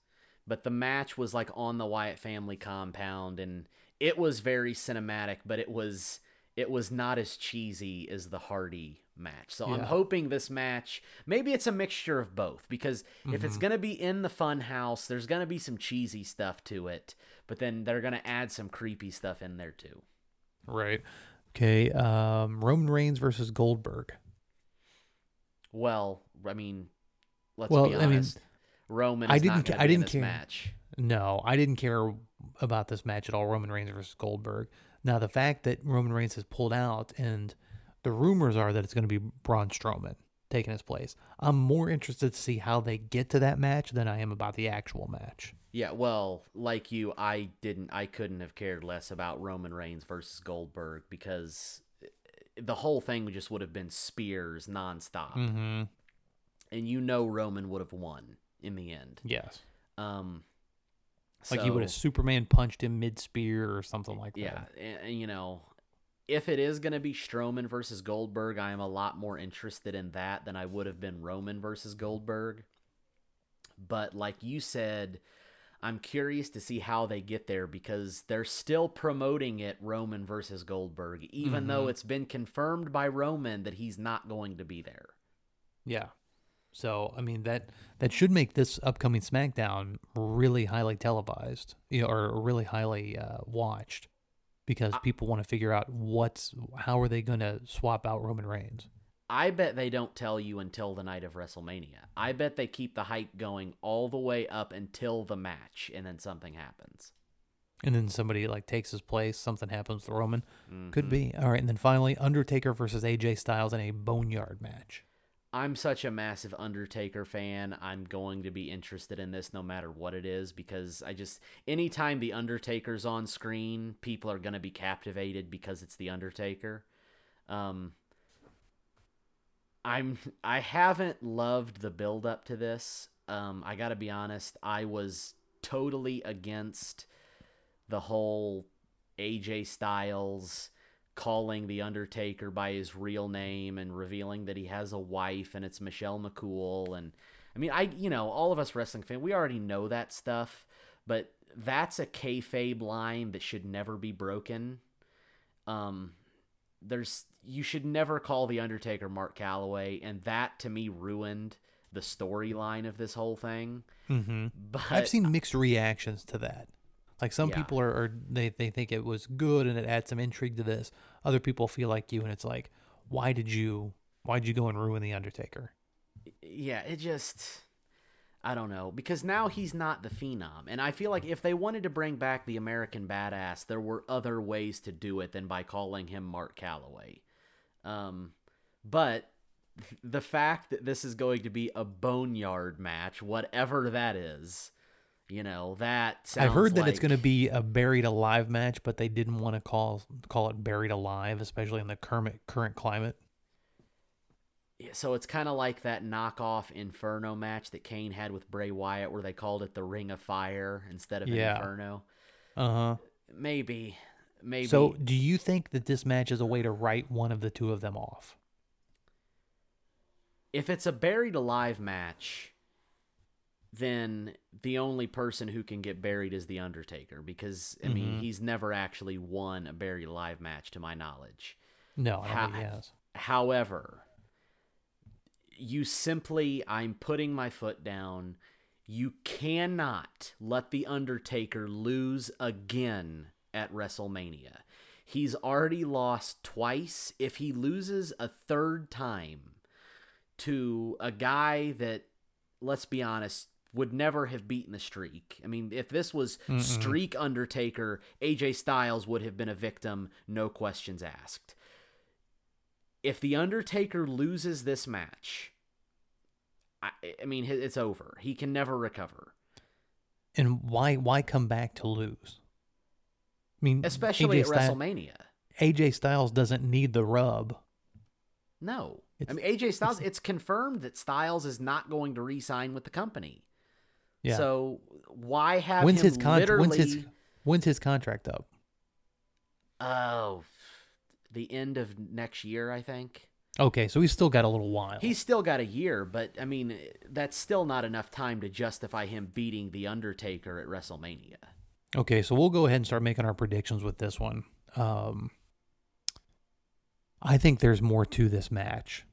But the match was like on the Wyatt family compound and it was very cinematic, but it was it was not as cheesy as the Hardy match. So I'm hoping this match maybe it's a mixture of both because if it's going to be in the fun house, there's going to be some cheesy stuff to it, but then they're going to add some creepy stuff in there too. Right. Okay. Um, Roman Reigns versus Goldberg. Well, I mean, let's Well, be I mean, honest. Roman I didn't I to be in didn't care. match. No, I didn't care about this match at all. Roman Reigns versus Goldberg. Now the fact that Roman Reigns has pulled out and the rumors are that it's going to be Braun Strowman taking his place. I'm more interested to see how they get to that match than I am about the actual match. Yeah, well, like you, I didn't, I couldn't have cared less about Roman Reigns versus Goldberg because the whole thing just would have been spears nonstop, Mm-hmm. and you know Roman would have won in the end. Yes. Um, Like you would have Superman punched him mid spear or something like yeah, that. and, you know, if it is going to be Strowman versus Goldberg, I am a lot more interested in that than I would have been Roman versus Goldberg. But like you said, I'm curious to see how they get there because they're still promoting it Roman versus Goldberg, even though Mhm. it's been confirmed by Roman that he's not going to be there. Yeah. So I mean that that should make this upcoming SmackDown really highly televised, you know, or really highly uh, watched, because people want to figure out what's how are they going to swap out Roman Reigns. I bet they don't tell you until the night of WrestleMania. I bet they keep the hype going all the way up until the match, and then something happens. And then somebody like takes his place, something happens to Roman. Could Mhm. be. All right, and then finally Undertaker versus AJ Styles in a boneyard match. I'm such a massive Undertaker fan. I'm going to be interested in this no matter what it is because I just anytime the Undertaker's on screen, people are going to be captivated because it's the Undertaker. Um I'm I haven't loved the build up to this. Um I got to be honest, I was totally against the whole AJ Styles calling the Undertaker by his real name and revealing that he has a wife and it's Michelle McCool and I mean I you know all of us wrestling fans we already know that stuff but that's a kayfabe line that should never be broken. Um, there's you should never call the Undertaker Mark Calaway and that to me ruined the storyline of this whole thing. Mm-hmm. But I've seen mixed reactions to that. Like some Yeah. people are, are they they think it was good and it adds some intrigue to this. Other people feel like you, and it's like, why did you why did you go and ruin the Undertaker? yeah, it just I don't know because now he's not the phenom, and I feel like if they wanted to bring back the American Badass, there were other ways to do it than by calling him Mark Calaway. Um, but the fact that this is going to be a boneyard match, whatever that is, you know that sounds I've heard that it's going to be a buried alive match, but they didn't want to call call it buried alive, especially in the current current climate. Yeah, so it's kind of like that knockoff Inferno match that Kane had with Bray Wyatt, where they called it the Ring of Fire instead of Yeah. Inferno. Uh huh. Maybe, maybe. So, do you think that this match is a way to write one of the two of them off? if it's a buried alive match, then the only person who can get buried is the Undertaker because I mean Mhm. he's never actually won a buried alive match to my knowledge. No, I don't think he has. However, you simply, I'm putting my foot down. You cannot let The Undertaker lose again at WrestleMania. He's already lost twice. If he loses a third time to a guy that, let's be honest, would never have beaten the streak. I mean, if this was Mm-mm. Streak Undertaker, AJ Styles would have been a victim, no questions asked if the Undertaker loses this match, I, I mean, it's over. He can never recover, And why why come back to lose? I mean, especially AJ at WrestleMania. AJ Styles doesn't need the rub. No, I mean AJ Styles. It's, confirmed that Styles is not going to re-sign with the company. Yeah. So why have when's his contract? When's his when's his contract up? Oh, the end of next year, I think. Okay, so he's still got a little while. He's still got a year, but I mean, that's still not enough time to justify him beating the Undertaker at WrestleMania. Okay, so we'll go ahead and start making our predictions with this one. Um, I think there's more to this match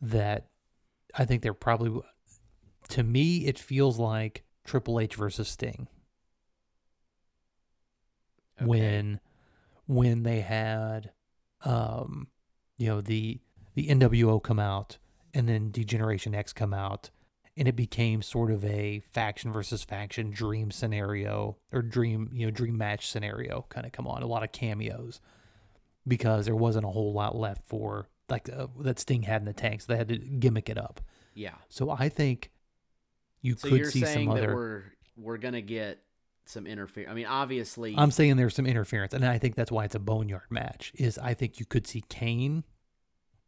that I think they're probably, to me, it feels like Triple H versus Sting Okay. when when they had, um, you know the the NWO come out and then D-Generation X come out and it became sort of a faction versus faction dream scenario or dream you know dream match scenario kind of come on a lot of cameos because there wasn't a whole lot left for like uh, that Sting had in the tank so they had to gimmick it up Yeah. so I think you So could see some other we're we're gonna get some interference. I mean, obviously, I'm saying there's some interference and I think that's why it's a boneyard match is I think you could see Kane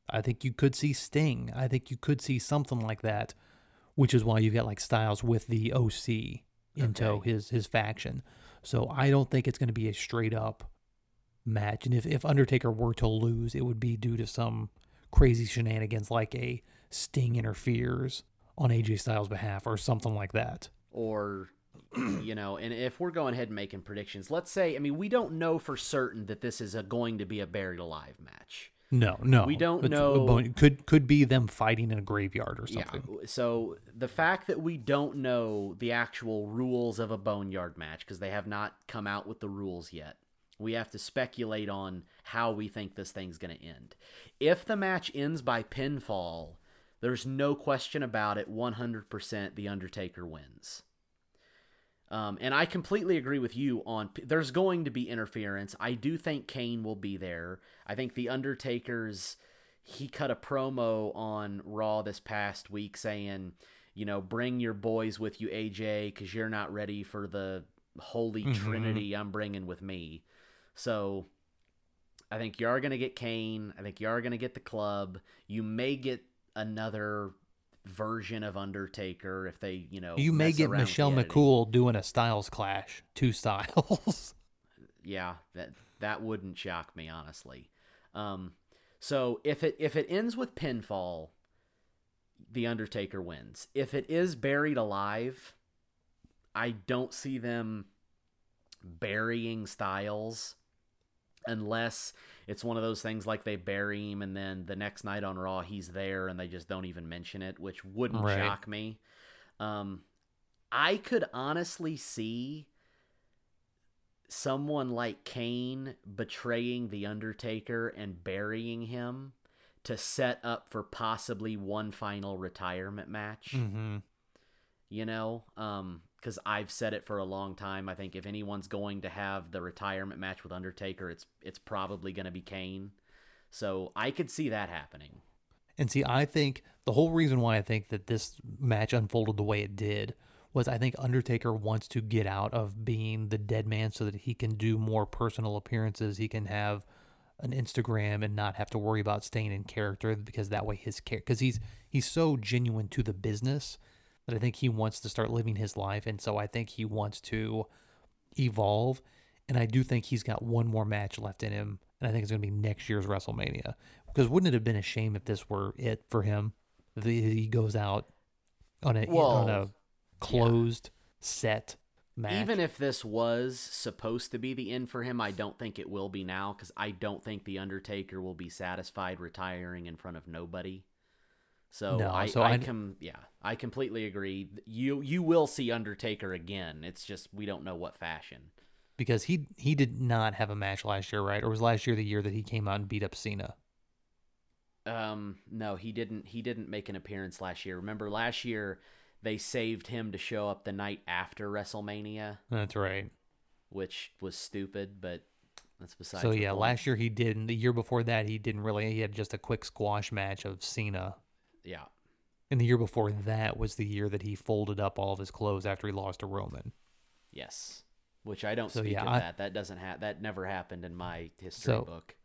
I think you could see Sting I think you could see something like that which is why you got like Styles with the OC in tow Okay. his his faction. So I don't think it's going to be a straight up match. And if if Undertaker were to lose, it would be due to some crazy shenanigans like a Sting interferes on AJ Styles' behalf or something like that. or you know and if we're going ahead and making predictions let's say i mean we don't know for certain that this is a, going to be a buried alive match No, no, We don't It's- know- could could be them fighting in a graveyard or something. yeah so the fact that we don't know the actual rules of a boneyard match because they have not come out with the rules yet we have to speculate on how we think this thing's going to end if the match ends by pinfall there's no question about it 100% the undertaker wins Um, and I completely agree with you on there's going to be interference. I do think Kane will be there. I think the Undertaker's he cut a promo on Raw this past week saying, you know, bring your boys with you, AJ, because you're not ready for the holy Mhm. trinity I'm bringing with me. So I think you are going to get Kane. I think you are going to get the club. You may get another version of Undertaker if they, you know, You may get Michelle. McCool doing a Styles clash, two styles. yeah that that wouldn't shock me honestly um so if it if it ends with pinfall the undertaker wins if it is buried alive i don't see them burying styles unless it's one of those things like they bury him and then the next night on raw he's there and they just don't even mention it which wouldn't Right. shock me um i could honestly see someone like Kane betraying the Undertaker and burying him to set up for possibly one final retirement match. mm-hmm. You know, um, because I've said it for a long time. I think if anyone's going to have the retirement match with Undertaker, it's it's probably going to be Kane. So I could see that happening. And see, I think the whole reason why I think that this match unfolded the way it did was I think Undertaker wants to get out of being the dead man so that he can do more personal appearances. He can have an Instagram and not have to worry about staying in character because that way his character because he's he's so genuine to the business that I think he wants to start living his life and so I think he wants to evolve and I do think he's got one more match left in him and I think it's going to be next year's WrestleMania. Because wouldn't it have been a shame if this were it for him if he goes out on a on a Well, closed set match? Even if this was supposed to be the end for him, I don't think it will be now because I don't think the Undertaker will be satisfied retiring in front of nobody. So No, I, so I, I- com- yeah, I completely agree. You you will see Undertaker again. It's just we don't know what fashion. because he he did not have a match last year, right? Or was last year the year that he came out and beat up Cena? Um, no, he didn't. He didn't make an appearance last year. Remember last year they saved him to show up the night after WrestleMania, That's right. which was stupid, but that's besides. so yeah, point. last year he didn't. the year before that he didn't really. He had just a quick squash match of Cena, yeah. and the year before that was the year that he folded up all of his clothes after he lost to Roman. Yes, which I don't So, speak yeah, of I- that. That doesn't ha- that never happened in my history So- book.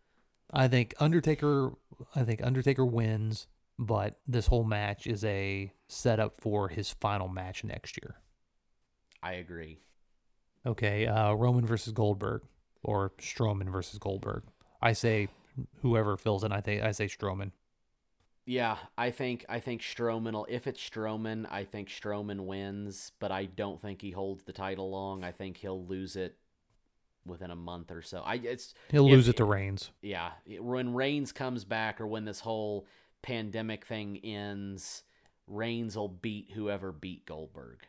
I think Undertaker. I think Undertaker wins, but this whole match is a setup for his final match next year. I agree. Okay, uh, Roman versus Goldberg, or Strowman versus Goldberg. I say whoever fills in. I think I say Strowman. Yeah, I think I think Strowman. will If it's Strowman, I think Strowman wins, but I don't think he holds the title long. I think he'll lose it within a month or so. I it's He'll If- lose it to Reigns. yeah. When Reigns comes back, or when this whole pandemic thing ends, Reigns will beat whoever beat Goldberg.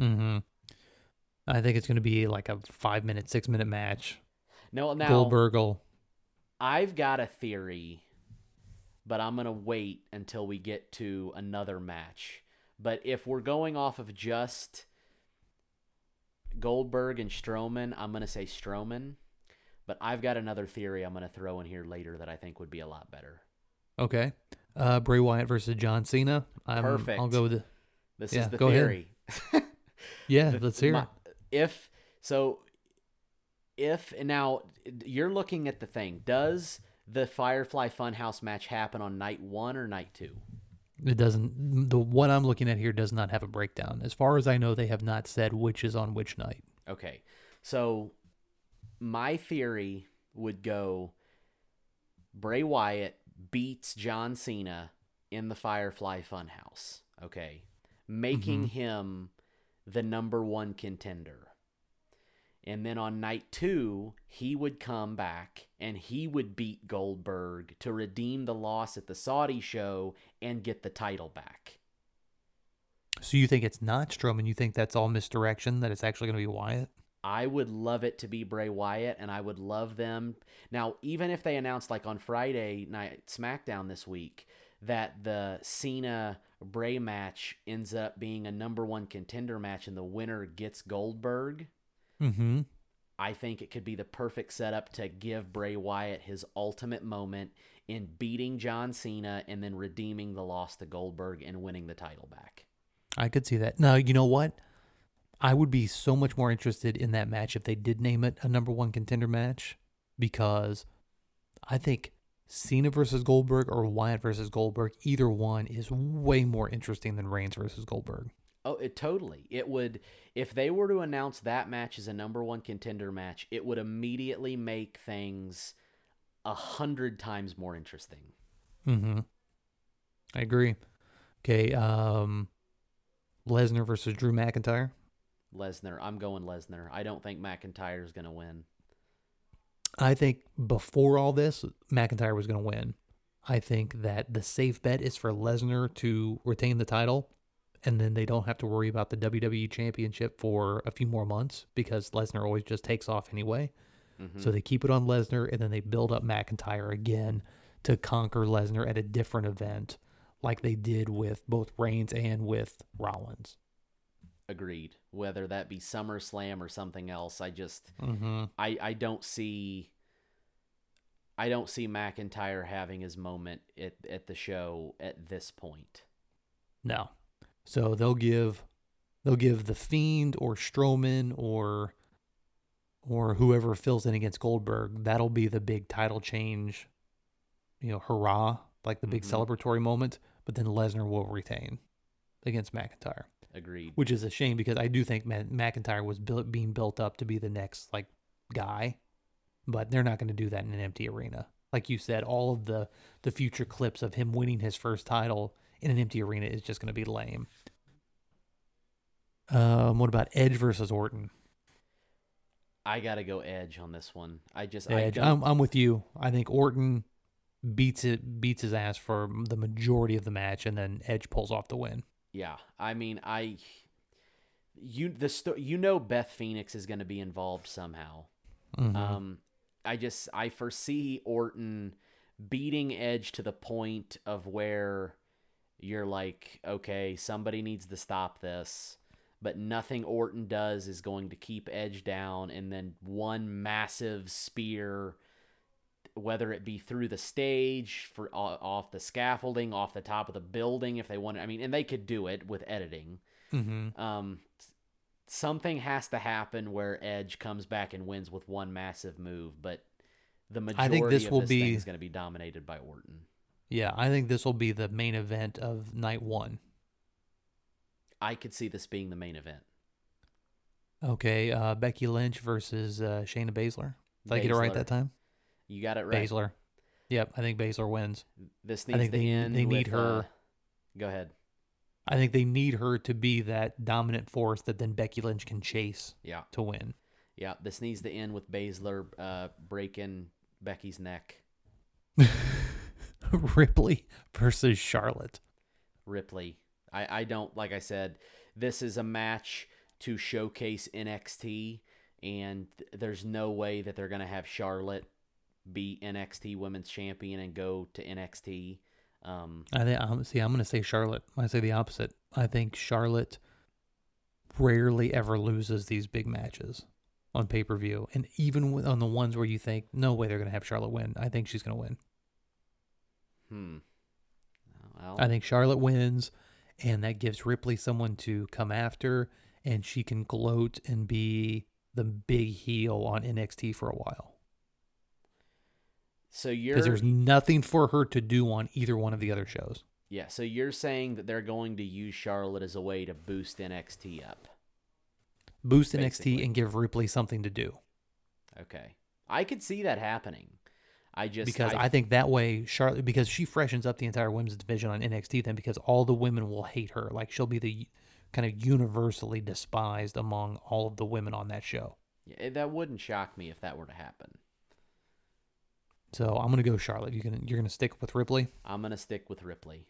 Mm-hmm. I think it's going to be like a five minute, six minute match. No, now Goldberg. I've got a theory, but I'm going to wait until we get to another match. But if we're going off of just Goldberg and Strowman, I'm going to say Strowman. But I've got another theory I'm going to throw in here later that I think would be a lot better. Okay. Uh, Bray Wyatt versus John Cena. I'm, I'll go with the. This Yeah, is the theory. Yeah, The- let's hear my- it. If so, if now you're looking at the thing, does the Firefly Funhouse match happen on night one or night two? It doesn't. The what I'm looking at here does not have a breakdown. As far as I know, they have not said which is on which night. Okay. So my theory would go Bray Wyatt beats John Cena in the Firefly Funhouse. Okay. Making mm-hmm. him the number one contender. And then on night two, he would come back and he would beat Goldberg to redeem the loss at the Saudi show and get the title back. So you think it's not Strowman? You think that's all misdirection? That it's actually going to be Wyatt? I would love it to be Bray Wyatt, and I would love them. Now, even if they announced, like on Friday night SmackDown this week, that the Cena Bray match ends up being a number one contender match and the winner gets Goldberg, Mm-hmm. I think it could be the perfect setup to give Bray Wyatt his ultimate moment in beating John Cena and then redeeming the loss to Goldberg and winning the title back. I could see that. Now, you know what? I would be so much more interested in that match if they did name it a number one contender match because I think Cena versus Goldberg or Wyatt versus Goldberg, either one is way more interesting than Reigns versus Goldberg. Oh, it totally. It would if they were to announce that match as a number one contender match, it would immediately make things a hundred times more interesting. Mm-hmm. I agree. Okay, um Lesnar versus Drew McIntyre. Lesnar, I'm going Lesnar. I don't think McIntyre is gonna win. I think before all this, McIntyre was going to win. I think that the safe bet is for Lesnar to retain the title, and then they don't have to worry about the WWE Championship for a few more months because Lesnar always just takes off anyway. Mhm. So they keep it on Lesnar, and then they build up McIntyre again to conquer Lesnar at a different event, like they did with both Reigns and with Rollins. Agreed. Whether that be SummerSlam or something else, I just Mm-hmm. I I don't see I don't see McIntyre having his moment at at the show at this point. No. So they'll give they'll give the Fiend or Strowman or or whoever fills in against Goldberg. That'll be the big title change, you know, hurrah, like the big Mhm. celebratory moment. But then Lesnar will retain against McIntyre, Agreed. which is a shame because I do think McIntyre was built, being built up to be the next like guy, but they're not going to do that in an empty arena. Like you said, all of the the future clips of him winning his first title in an empty arena is just going to be lame. Um, what about Edge versus Orton? I gotta go Edge on this one. I just Edge. I don't, I'm I'm with you. I think Orton beats it beats his ass for the majority of the match, and then Edge pulls off the win. Yeah, I mean, I you the sto- you know Beth Phoenix is going to be involved somehow. Mhm. Um, I just I foresee Orton beating Edge to the point of where you're like, okay, somebody needs to stop this, but nothing Orton does is going to keep Edge down, and then one massive spear. Whether it be through the stage, for off the scaffolding, off the top of the building, if they want, I mean, and they could do it with editing. Mhm. Um, something has to happen where Edge comes back and wins with one massive move, but the majority I think this of will this be- thing is going to be dominated by Orton. Yeah, I think this will be the main event of night one. I could see this being the main event. Okay, uh, Becky Lynch versus uh, Shayna Baszler. Did I get it right Baszler. that time? You got it right. Baszler. Yep, I think Baszler wins. This I needs think to they- end. they need with, her- uh, go ahead. I think they need her to be that dominant force that then Becky Lynch can chase Yeah, to win. yeah. This needs to end with Baszler uh, breaking Becky's neck. Ripley versus Charlotte. Ripley. I, I don't like I said, this is a match to showcase NXT and th- there's no way that they're gonna have Charlotte be NXT women's champion and go to NXT. Um I think um, see. I'm going to say Charlotte. I say the opposite. I think Charlotte rarely ever loses these big matches on pay per view, and even on the ones where you think no way they're going to have Charlotte win, I think she's going to win. Hmm. Well, I think Charlotte wins, and that gives Ripley someone to come after, and she can gloat and be the big heel on NXT for a while. so you're Because there's nothing for her to do on either one of the other shows. Yeah, so you're saying that they're going to use Charlotte as a way to boost NXT up. Boost Basically. NXT and give Ripley something to do. Okay. I could see that happening. I just because I, think that way Charlotte because she freshens up the entire women's division on NXT then because all the women will hate her like she'll be the kind of universally despised among all of the women on that show. Yeah, that wouldn't shock me if that were to happen. So I'm gonna go Charlotte. You gonna you're gonna stick with Ripley. I'm gonna stick with Ripley.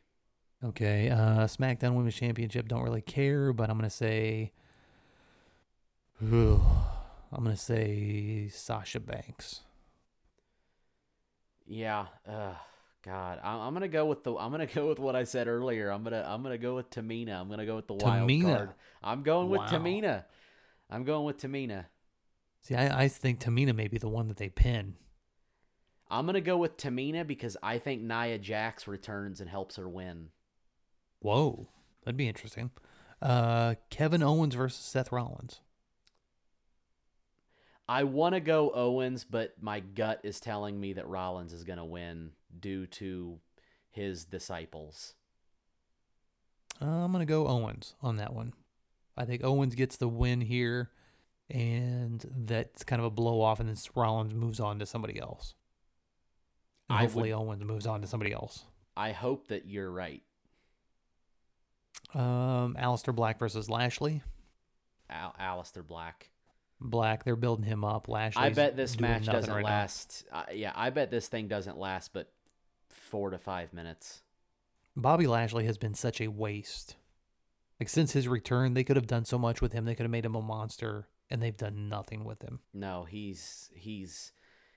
Okay, uh, SmackDown Women's Championship. Don't really care, but I'm gonna say. I'm gonna say Sasha Banks. Yeah. Uh, God, I'm, I'm gonna go with the. I'm gonna go with what I said earlier. I'm gonna. I'm gonna go with Tamina. I'm gonna go with the wild Tamina? card. I'm going with Wow. Tamina. I'm going with Tamina. See, I, I think Tamina may be the one that they pin. I'm gonna go with Tamina because I think Nia Jax returns and helps her win. Whoa, that'd be interesting. Uh, Kevin Owens versus Seth Rollins. I want to go Owens, but my gut is telling me that Rollins is gonna win due to his disciples. Uh, I'm gonna go Owens on that one. I think Owens gets the win here, and that's kind of a blow off, and then Rollins moves on to somebody else. And I hopefully, would- Owens moves on to somebody else. I hope that you're right. Um, Aleister Black versus Lashley. Al- Aleister Black. Black, they're building him up. Lashley. I bet this match doesn't right last. Uh, yeah, I bet this thing doesn't last, but four to five minutes. Bobby Lashley has been such a waste. Like since his return, they could have done so much with him. They could have made him a monster, and they've done nothing with him. No, he's he's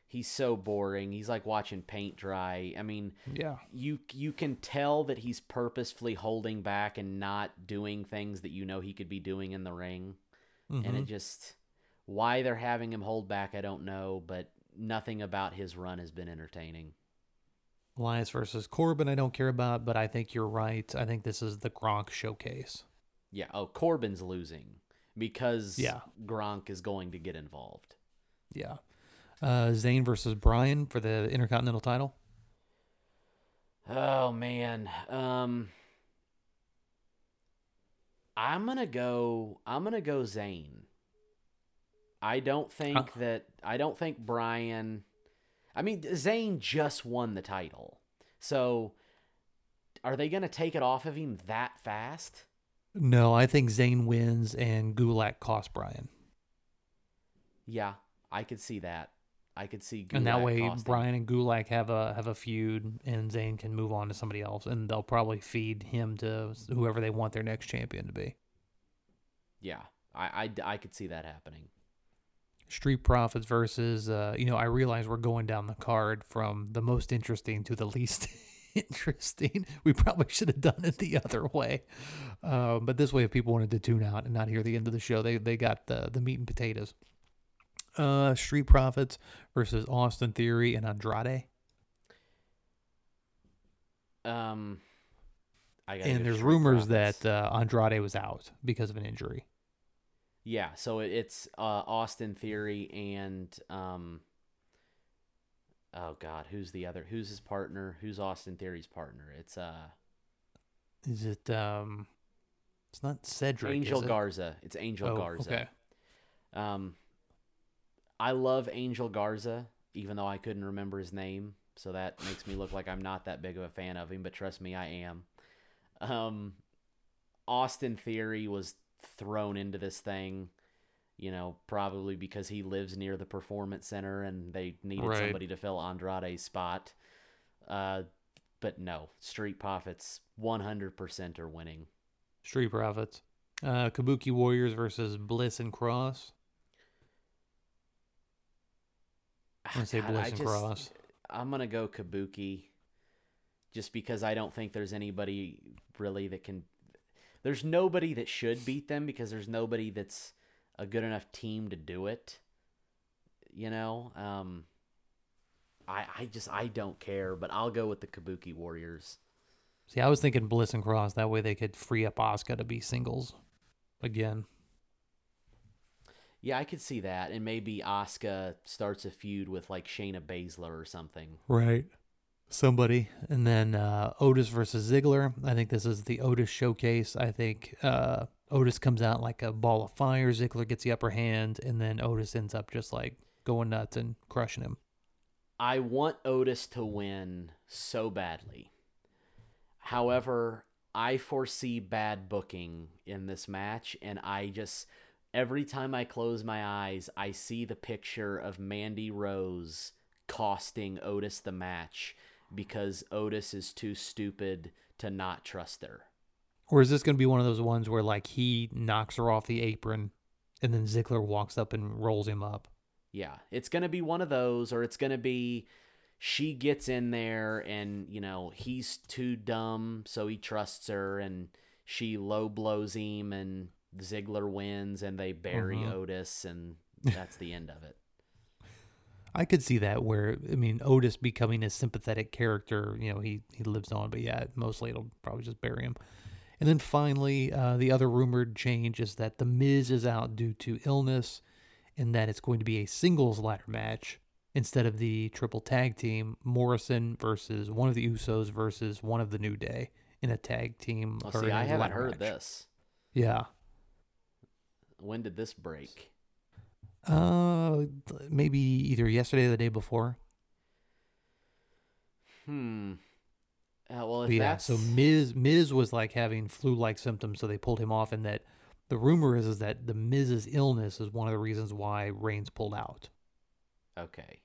he's so boring. He's like watching paint dry. I mean, Yeah. you you can tell that he's purposefully holding back and not doing things that you know he could be doing in the ring. And Mhm. it just why they're having him hold back, I don't know, but nothing about his run has been entertaining. Elias versus Corbin, I don't care about, but I think you're right. I think this is the Gronk showcase. Yeah. Oh, Corbin's losing because Yeah. Gronk is going to get involved. Yeah. Uh, Zayn versus Bryan for the Intercontinental title. Oh man. Um I'm to go I'm going to go Zayn. I don't think Huh. that I don't think Bryan I mean Zayn just won the title. So are they going to take it off of him that fast? No, I think Zayn wins and Gulak costs Bryan. Yeah, I could see that. I could see and that way costing. Bryan and Gulak have a have a feud and Zayn can move on to somebody else and they'll probably feed him to whoever they want their next champion to be. Yeah, I, I, I could see that happening. Street Profits versus uh, you know, I realize we're going down the card from the most interesting to the least interesting. We probably should have done it the other way. Um, but this way if people wanted to tune out and not hear the end of the show, they they got the the meat and potatoes. Uh Street Profits versus Austin Theory and Andrade. Um, I and there's rumors Profits. that uh, Andrade was out because of an injury. Yeah, so it's uh, Austin Theory and um. Oh God, who's the other? Who's his partner? Who's Austin Theory's partner? It's uh Is it um it's not Cedric. Angel it? Garza. It's Angel Oh, Garza. Okay. Um, I love Angel Garza, even though I couldn't remember his name, so that makes me look like I'm not that big of a fan of him. But trust me, I am. Um, Austin Theory was thrown into this thing, you know, probably because he lives near the performance center and they needed Right. somebody to fill Andrade's spot. Uh, but no, Street Profits 100% are winning. Street Profits. Uh Kabuki Warriors versus Bliss and Cross. I'm gonna say God, Bliss I and just- Cross. I'm gonna go Kabuki, just because I don't think there's anybody really that can. There's nobody that should beat them because there's nobody that's a good enough team to do it. You know, um, I I just I don't care, but I'll go with the Kabuki Warriors. See, I was thinking Bliss and Cross. That way they could free up Asuka to be singles again. Yeah, I could see that, and maybe Asuka starts a feud with like Shayna Baszler or something. Right. Somebody. And then uh, Otis versus Ziggler. I think this is the Otis showcase. I think uh, Otis comes out like a ball of fire. Ziggler gets the upper hand, and then Otis ends up just like going nuts and crushing him. I want Otis to win so badly. However, I foresee bad booking in this match, and I just every time I close my eyes, I see the picture of Mandy Rose costing Otis the match because Otis is too stupid to not trust her. Or is this going to be one of those ones where like he knocks her off the apron, and then Ziggler walks up and rolls him up? Yeah, it's going to be one of those, or it's going to be she gets in there and, you know, he's too dumb, so he trusts her, and she low blows him, and Ziggler wins, and they bury Uh-huh. Otis, and that's the end of it. I could see that where I mean Otis becoming a sympathetic character, you know, he he lives on, but yeah, mostly it'll probably just bury him. And then finally, uh, the other rumored change is that the Miz is out due to illness, and that it's going to be a singles ladder match instead of the triple tag team Morrison versus one of the Usos versus one of the New Day in a tag team. Or see, I haven't heard match. this. Yeah. When did this break? Uh, maybe either yesterday or the day before. Hmm. Uh, well, if yeah, that's so Miz Miz was like having flu-like symptoms, so they pulled him off. And that the rumor is is that the Miz's illness is one of the reasons why Reigns pulled out. Okay.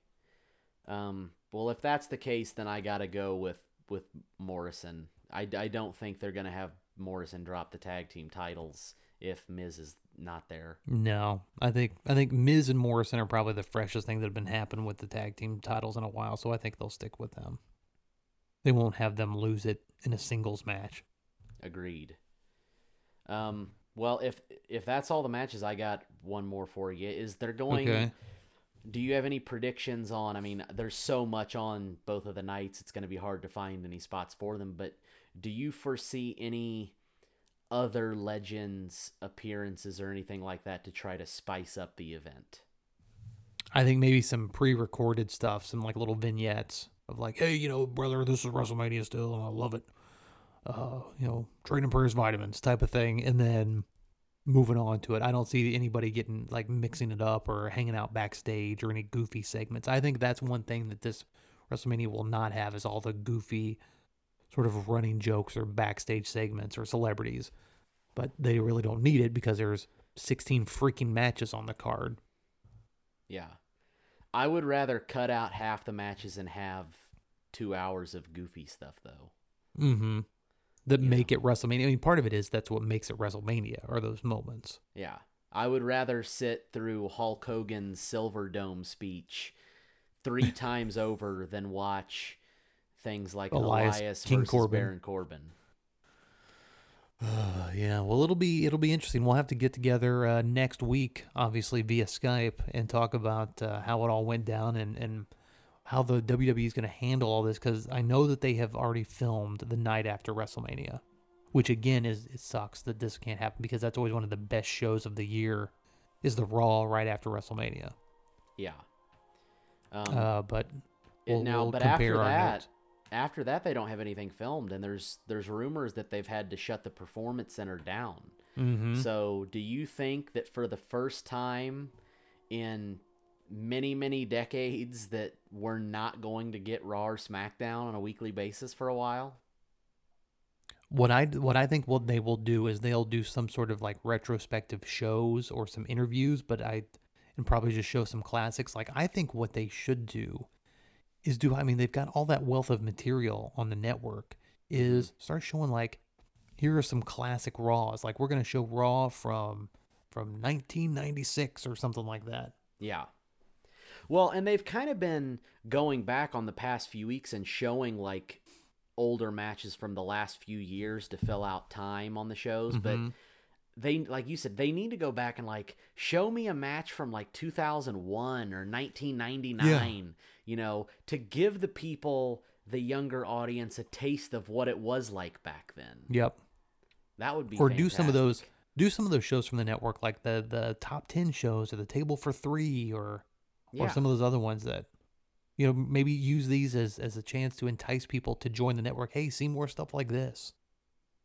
Um, well, if that's the case, then I gotta go with with Morrison. I, I don't think they're gonna have Morrison drop the tag team titles if Miz is not there. No, I think I think Miz and Morrison are probably the freshest thing that have been happening with the tag team titles in a while. So I think they'll stick with them. They won't have them lose it in a singles match. Agreed. Um, well, if if that's all the matches, I got one more for you. Is they're going? Okay. Do you have any predictions on? I mean, there's so much on both of the nights; it's going to be hard to find any spots for them. But do you foresee any other legends appearances or anything like that to try to spice up the event? I think maybe some pre-recorded stuff, some like little vignettes of like, hey, you know, brother, this is WrestleMania still, and I love it. Uh, you know, trading prayers, vitamins type of thing, and then moving on to it. I don't see anybody getting like mixing it up or hanging out backstage or any goofy segments. I think that's one thing that this WrestleMania will not have is all the goofy sort of running jokes or backstage segments or celebrities. But they really don't need it because there's 16 freaking matches on the card. Yeah, I would rather cut out half the matches and have two hours of goofy stuff, though. Mm-hmm. That Yeah. make it WrestleMania. I mean, part of it is that's what makes it WrestleMania are those moments. Yeah. I would rather sit through Hulk Hogan's Silverdome speech three times over than watch things like Elias Elias, King versus Corbin. Baron Corbin. Uh, yeah. Well, it'll be it'll be interesting. We'll have to get together uh, next week, obviously via Skype, and talk about uh, how it all went down and and how the WWE is going to handle all this because I know that they have already filmed the night after WrestleMania, which again is it sucks that this can't happen because that's always one of the best shows of the year, is the Raw right after WrestleMania. Yeah. Um, Uh, but we'll, now, we'll but after that. After that, they don't have anything filmed, and there's there's rumors that they've had to shut the performance center down. Mhm. So, do you think that for the first time in many, many decades that we're not going to get Raw or SmackDown on a weekly basis for a while? What I what I think what they will do is they'll do some sort of like retrospective shows or some interviews, but I and probably just show some classics. Like I think what they should do is do. I mean, they've got all that wealth of material on the network. Is start showing like here are some classic Raws. Like we're gonna show Raw from from 1996 or something like that. Yeah. Well, and they've kind of been going back on the past few weeks and showing like older matches from the last few years to fill out time on the shows, but Mhm. They like you said they need to go back and like show me a match from like 2001 or 1999 you know to give the people the younger audience a taste of what it was like back then Yep. that would be or do some of those do some of those shows from the network like the the top 10 shows or the table for 3 or or some of those other ones that You know, maybe use these as as a chance to entice people to join the network. Hey, see more stuff like this.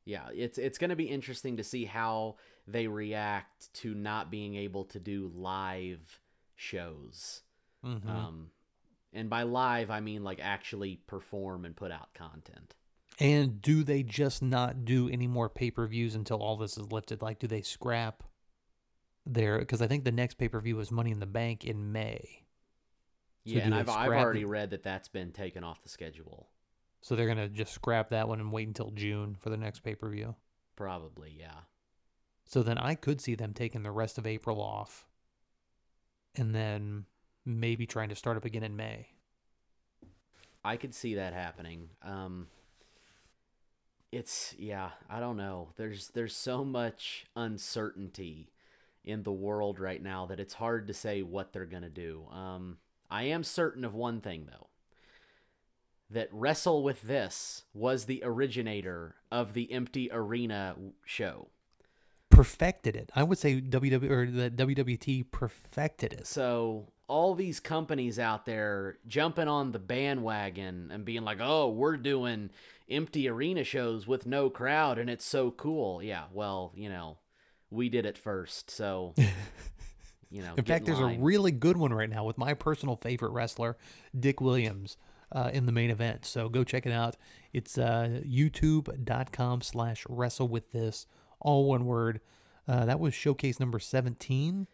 Yeah, it's it's going to be interesting to see how they react to not being able to do live shows. Mhm. Um, and by live, I mean like actually perform and put out content. And do they just not do any more pay per views until all this is lifted? Like, do they scrap their? Because I think the next pay per view is Money in the Bank in May. So yeah, and I've, I've already it? read that that's been taken off the schedule. So they're gonna just scrap that one and wait until June for the next pay per view. Probably, yeah. So then I could see them taking the rest of April off, and then maybe trying to start up again in May. I could see that happening. Um, it's yeah, I don't know. There's there's so much uncertainty in the world right now that it's hard to say what they're gonna do. Um, I am certain of one thing though. That Wrestle with This was the originator of the Empty Arena show. Perfected it. I would say WW or the WWT perfected it. So all these companies out there jumping on the bandwagon and being like, "Oh, we're doing empty arena shows with no crowd and it's so cool." Yeah, well, you know, we did it first, so you know. In fact, there's a really good one right now with my personal favorite wrestler, Dick Williams, uh, in the main event. So go check it out. It's uh, youtube.com slash wrestle with this, all one word. Uh, that was showcase number 17.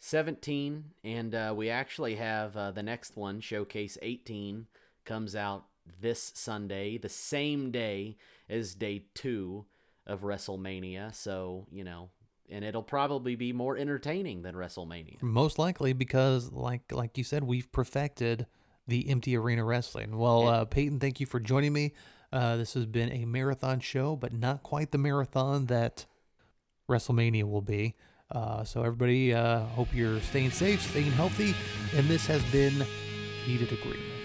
17 and uh, we actually have uh, the next one showcase 18 comes out this sunday the same day as day two of wrestlemania so you know and it'll probably be more entertaining than wrestlemania Most likely because, like like you said, we've perfected the empty arena wrestling. Well, Yeah. uh, Peyton, thank you for joining me. Uh, this has been a marathon show, but not quite the marathon that WrestleMania will be. Uh, so everybody, uh, hope you're staying safe, staying healthy, and this has been Heated Agreements.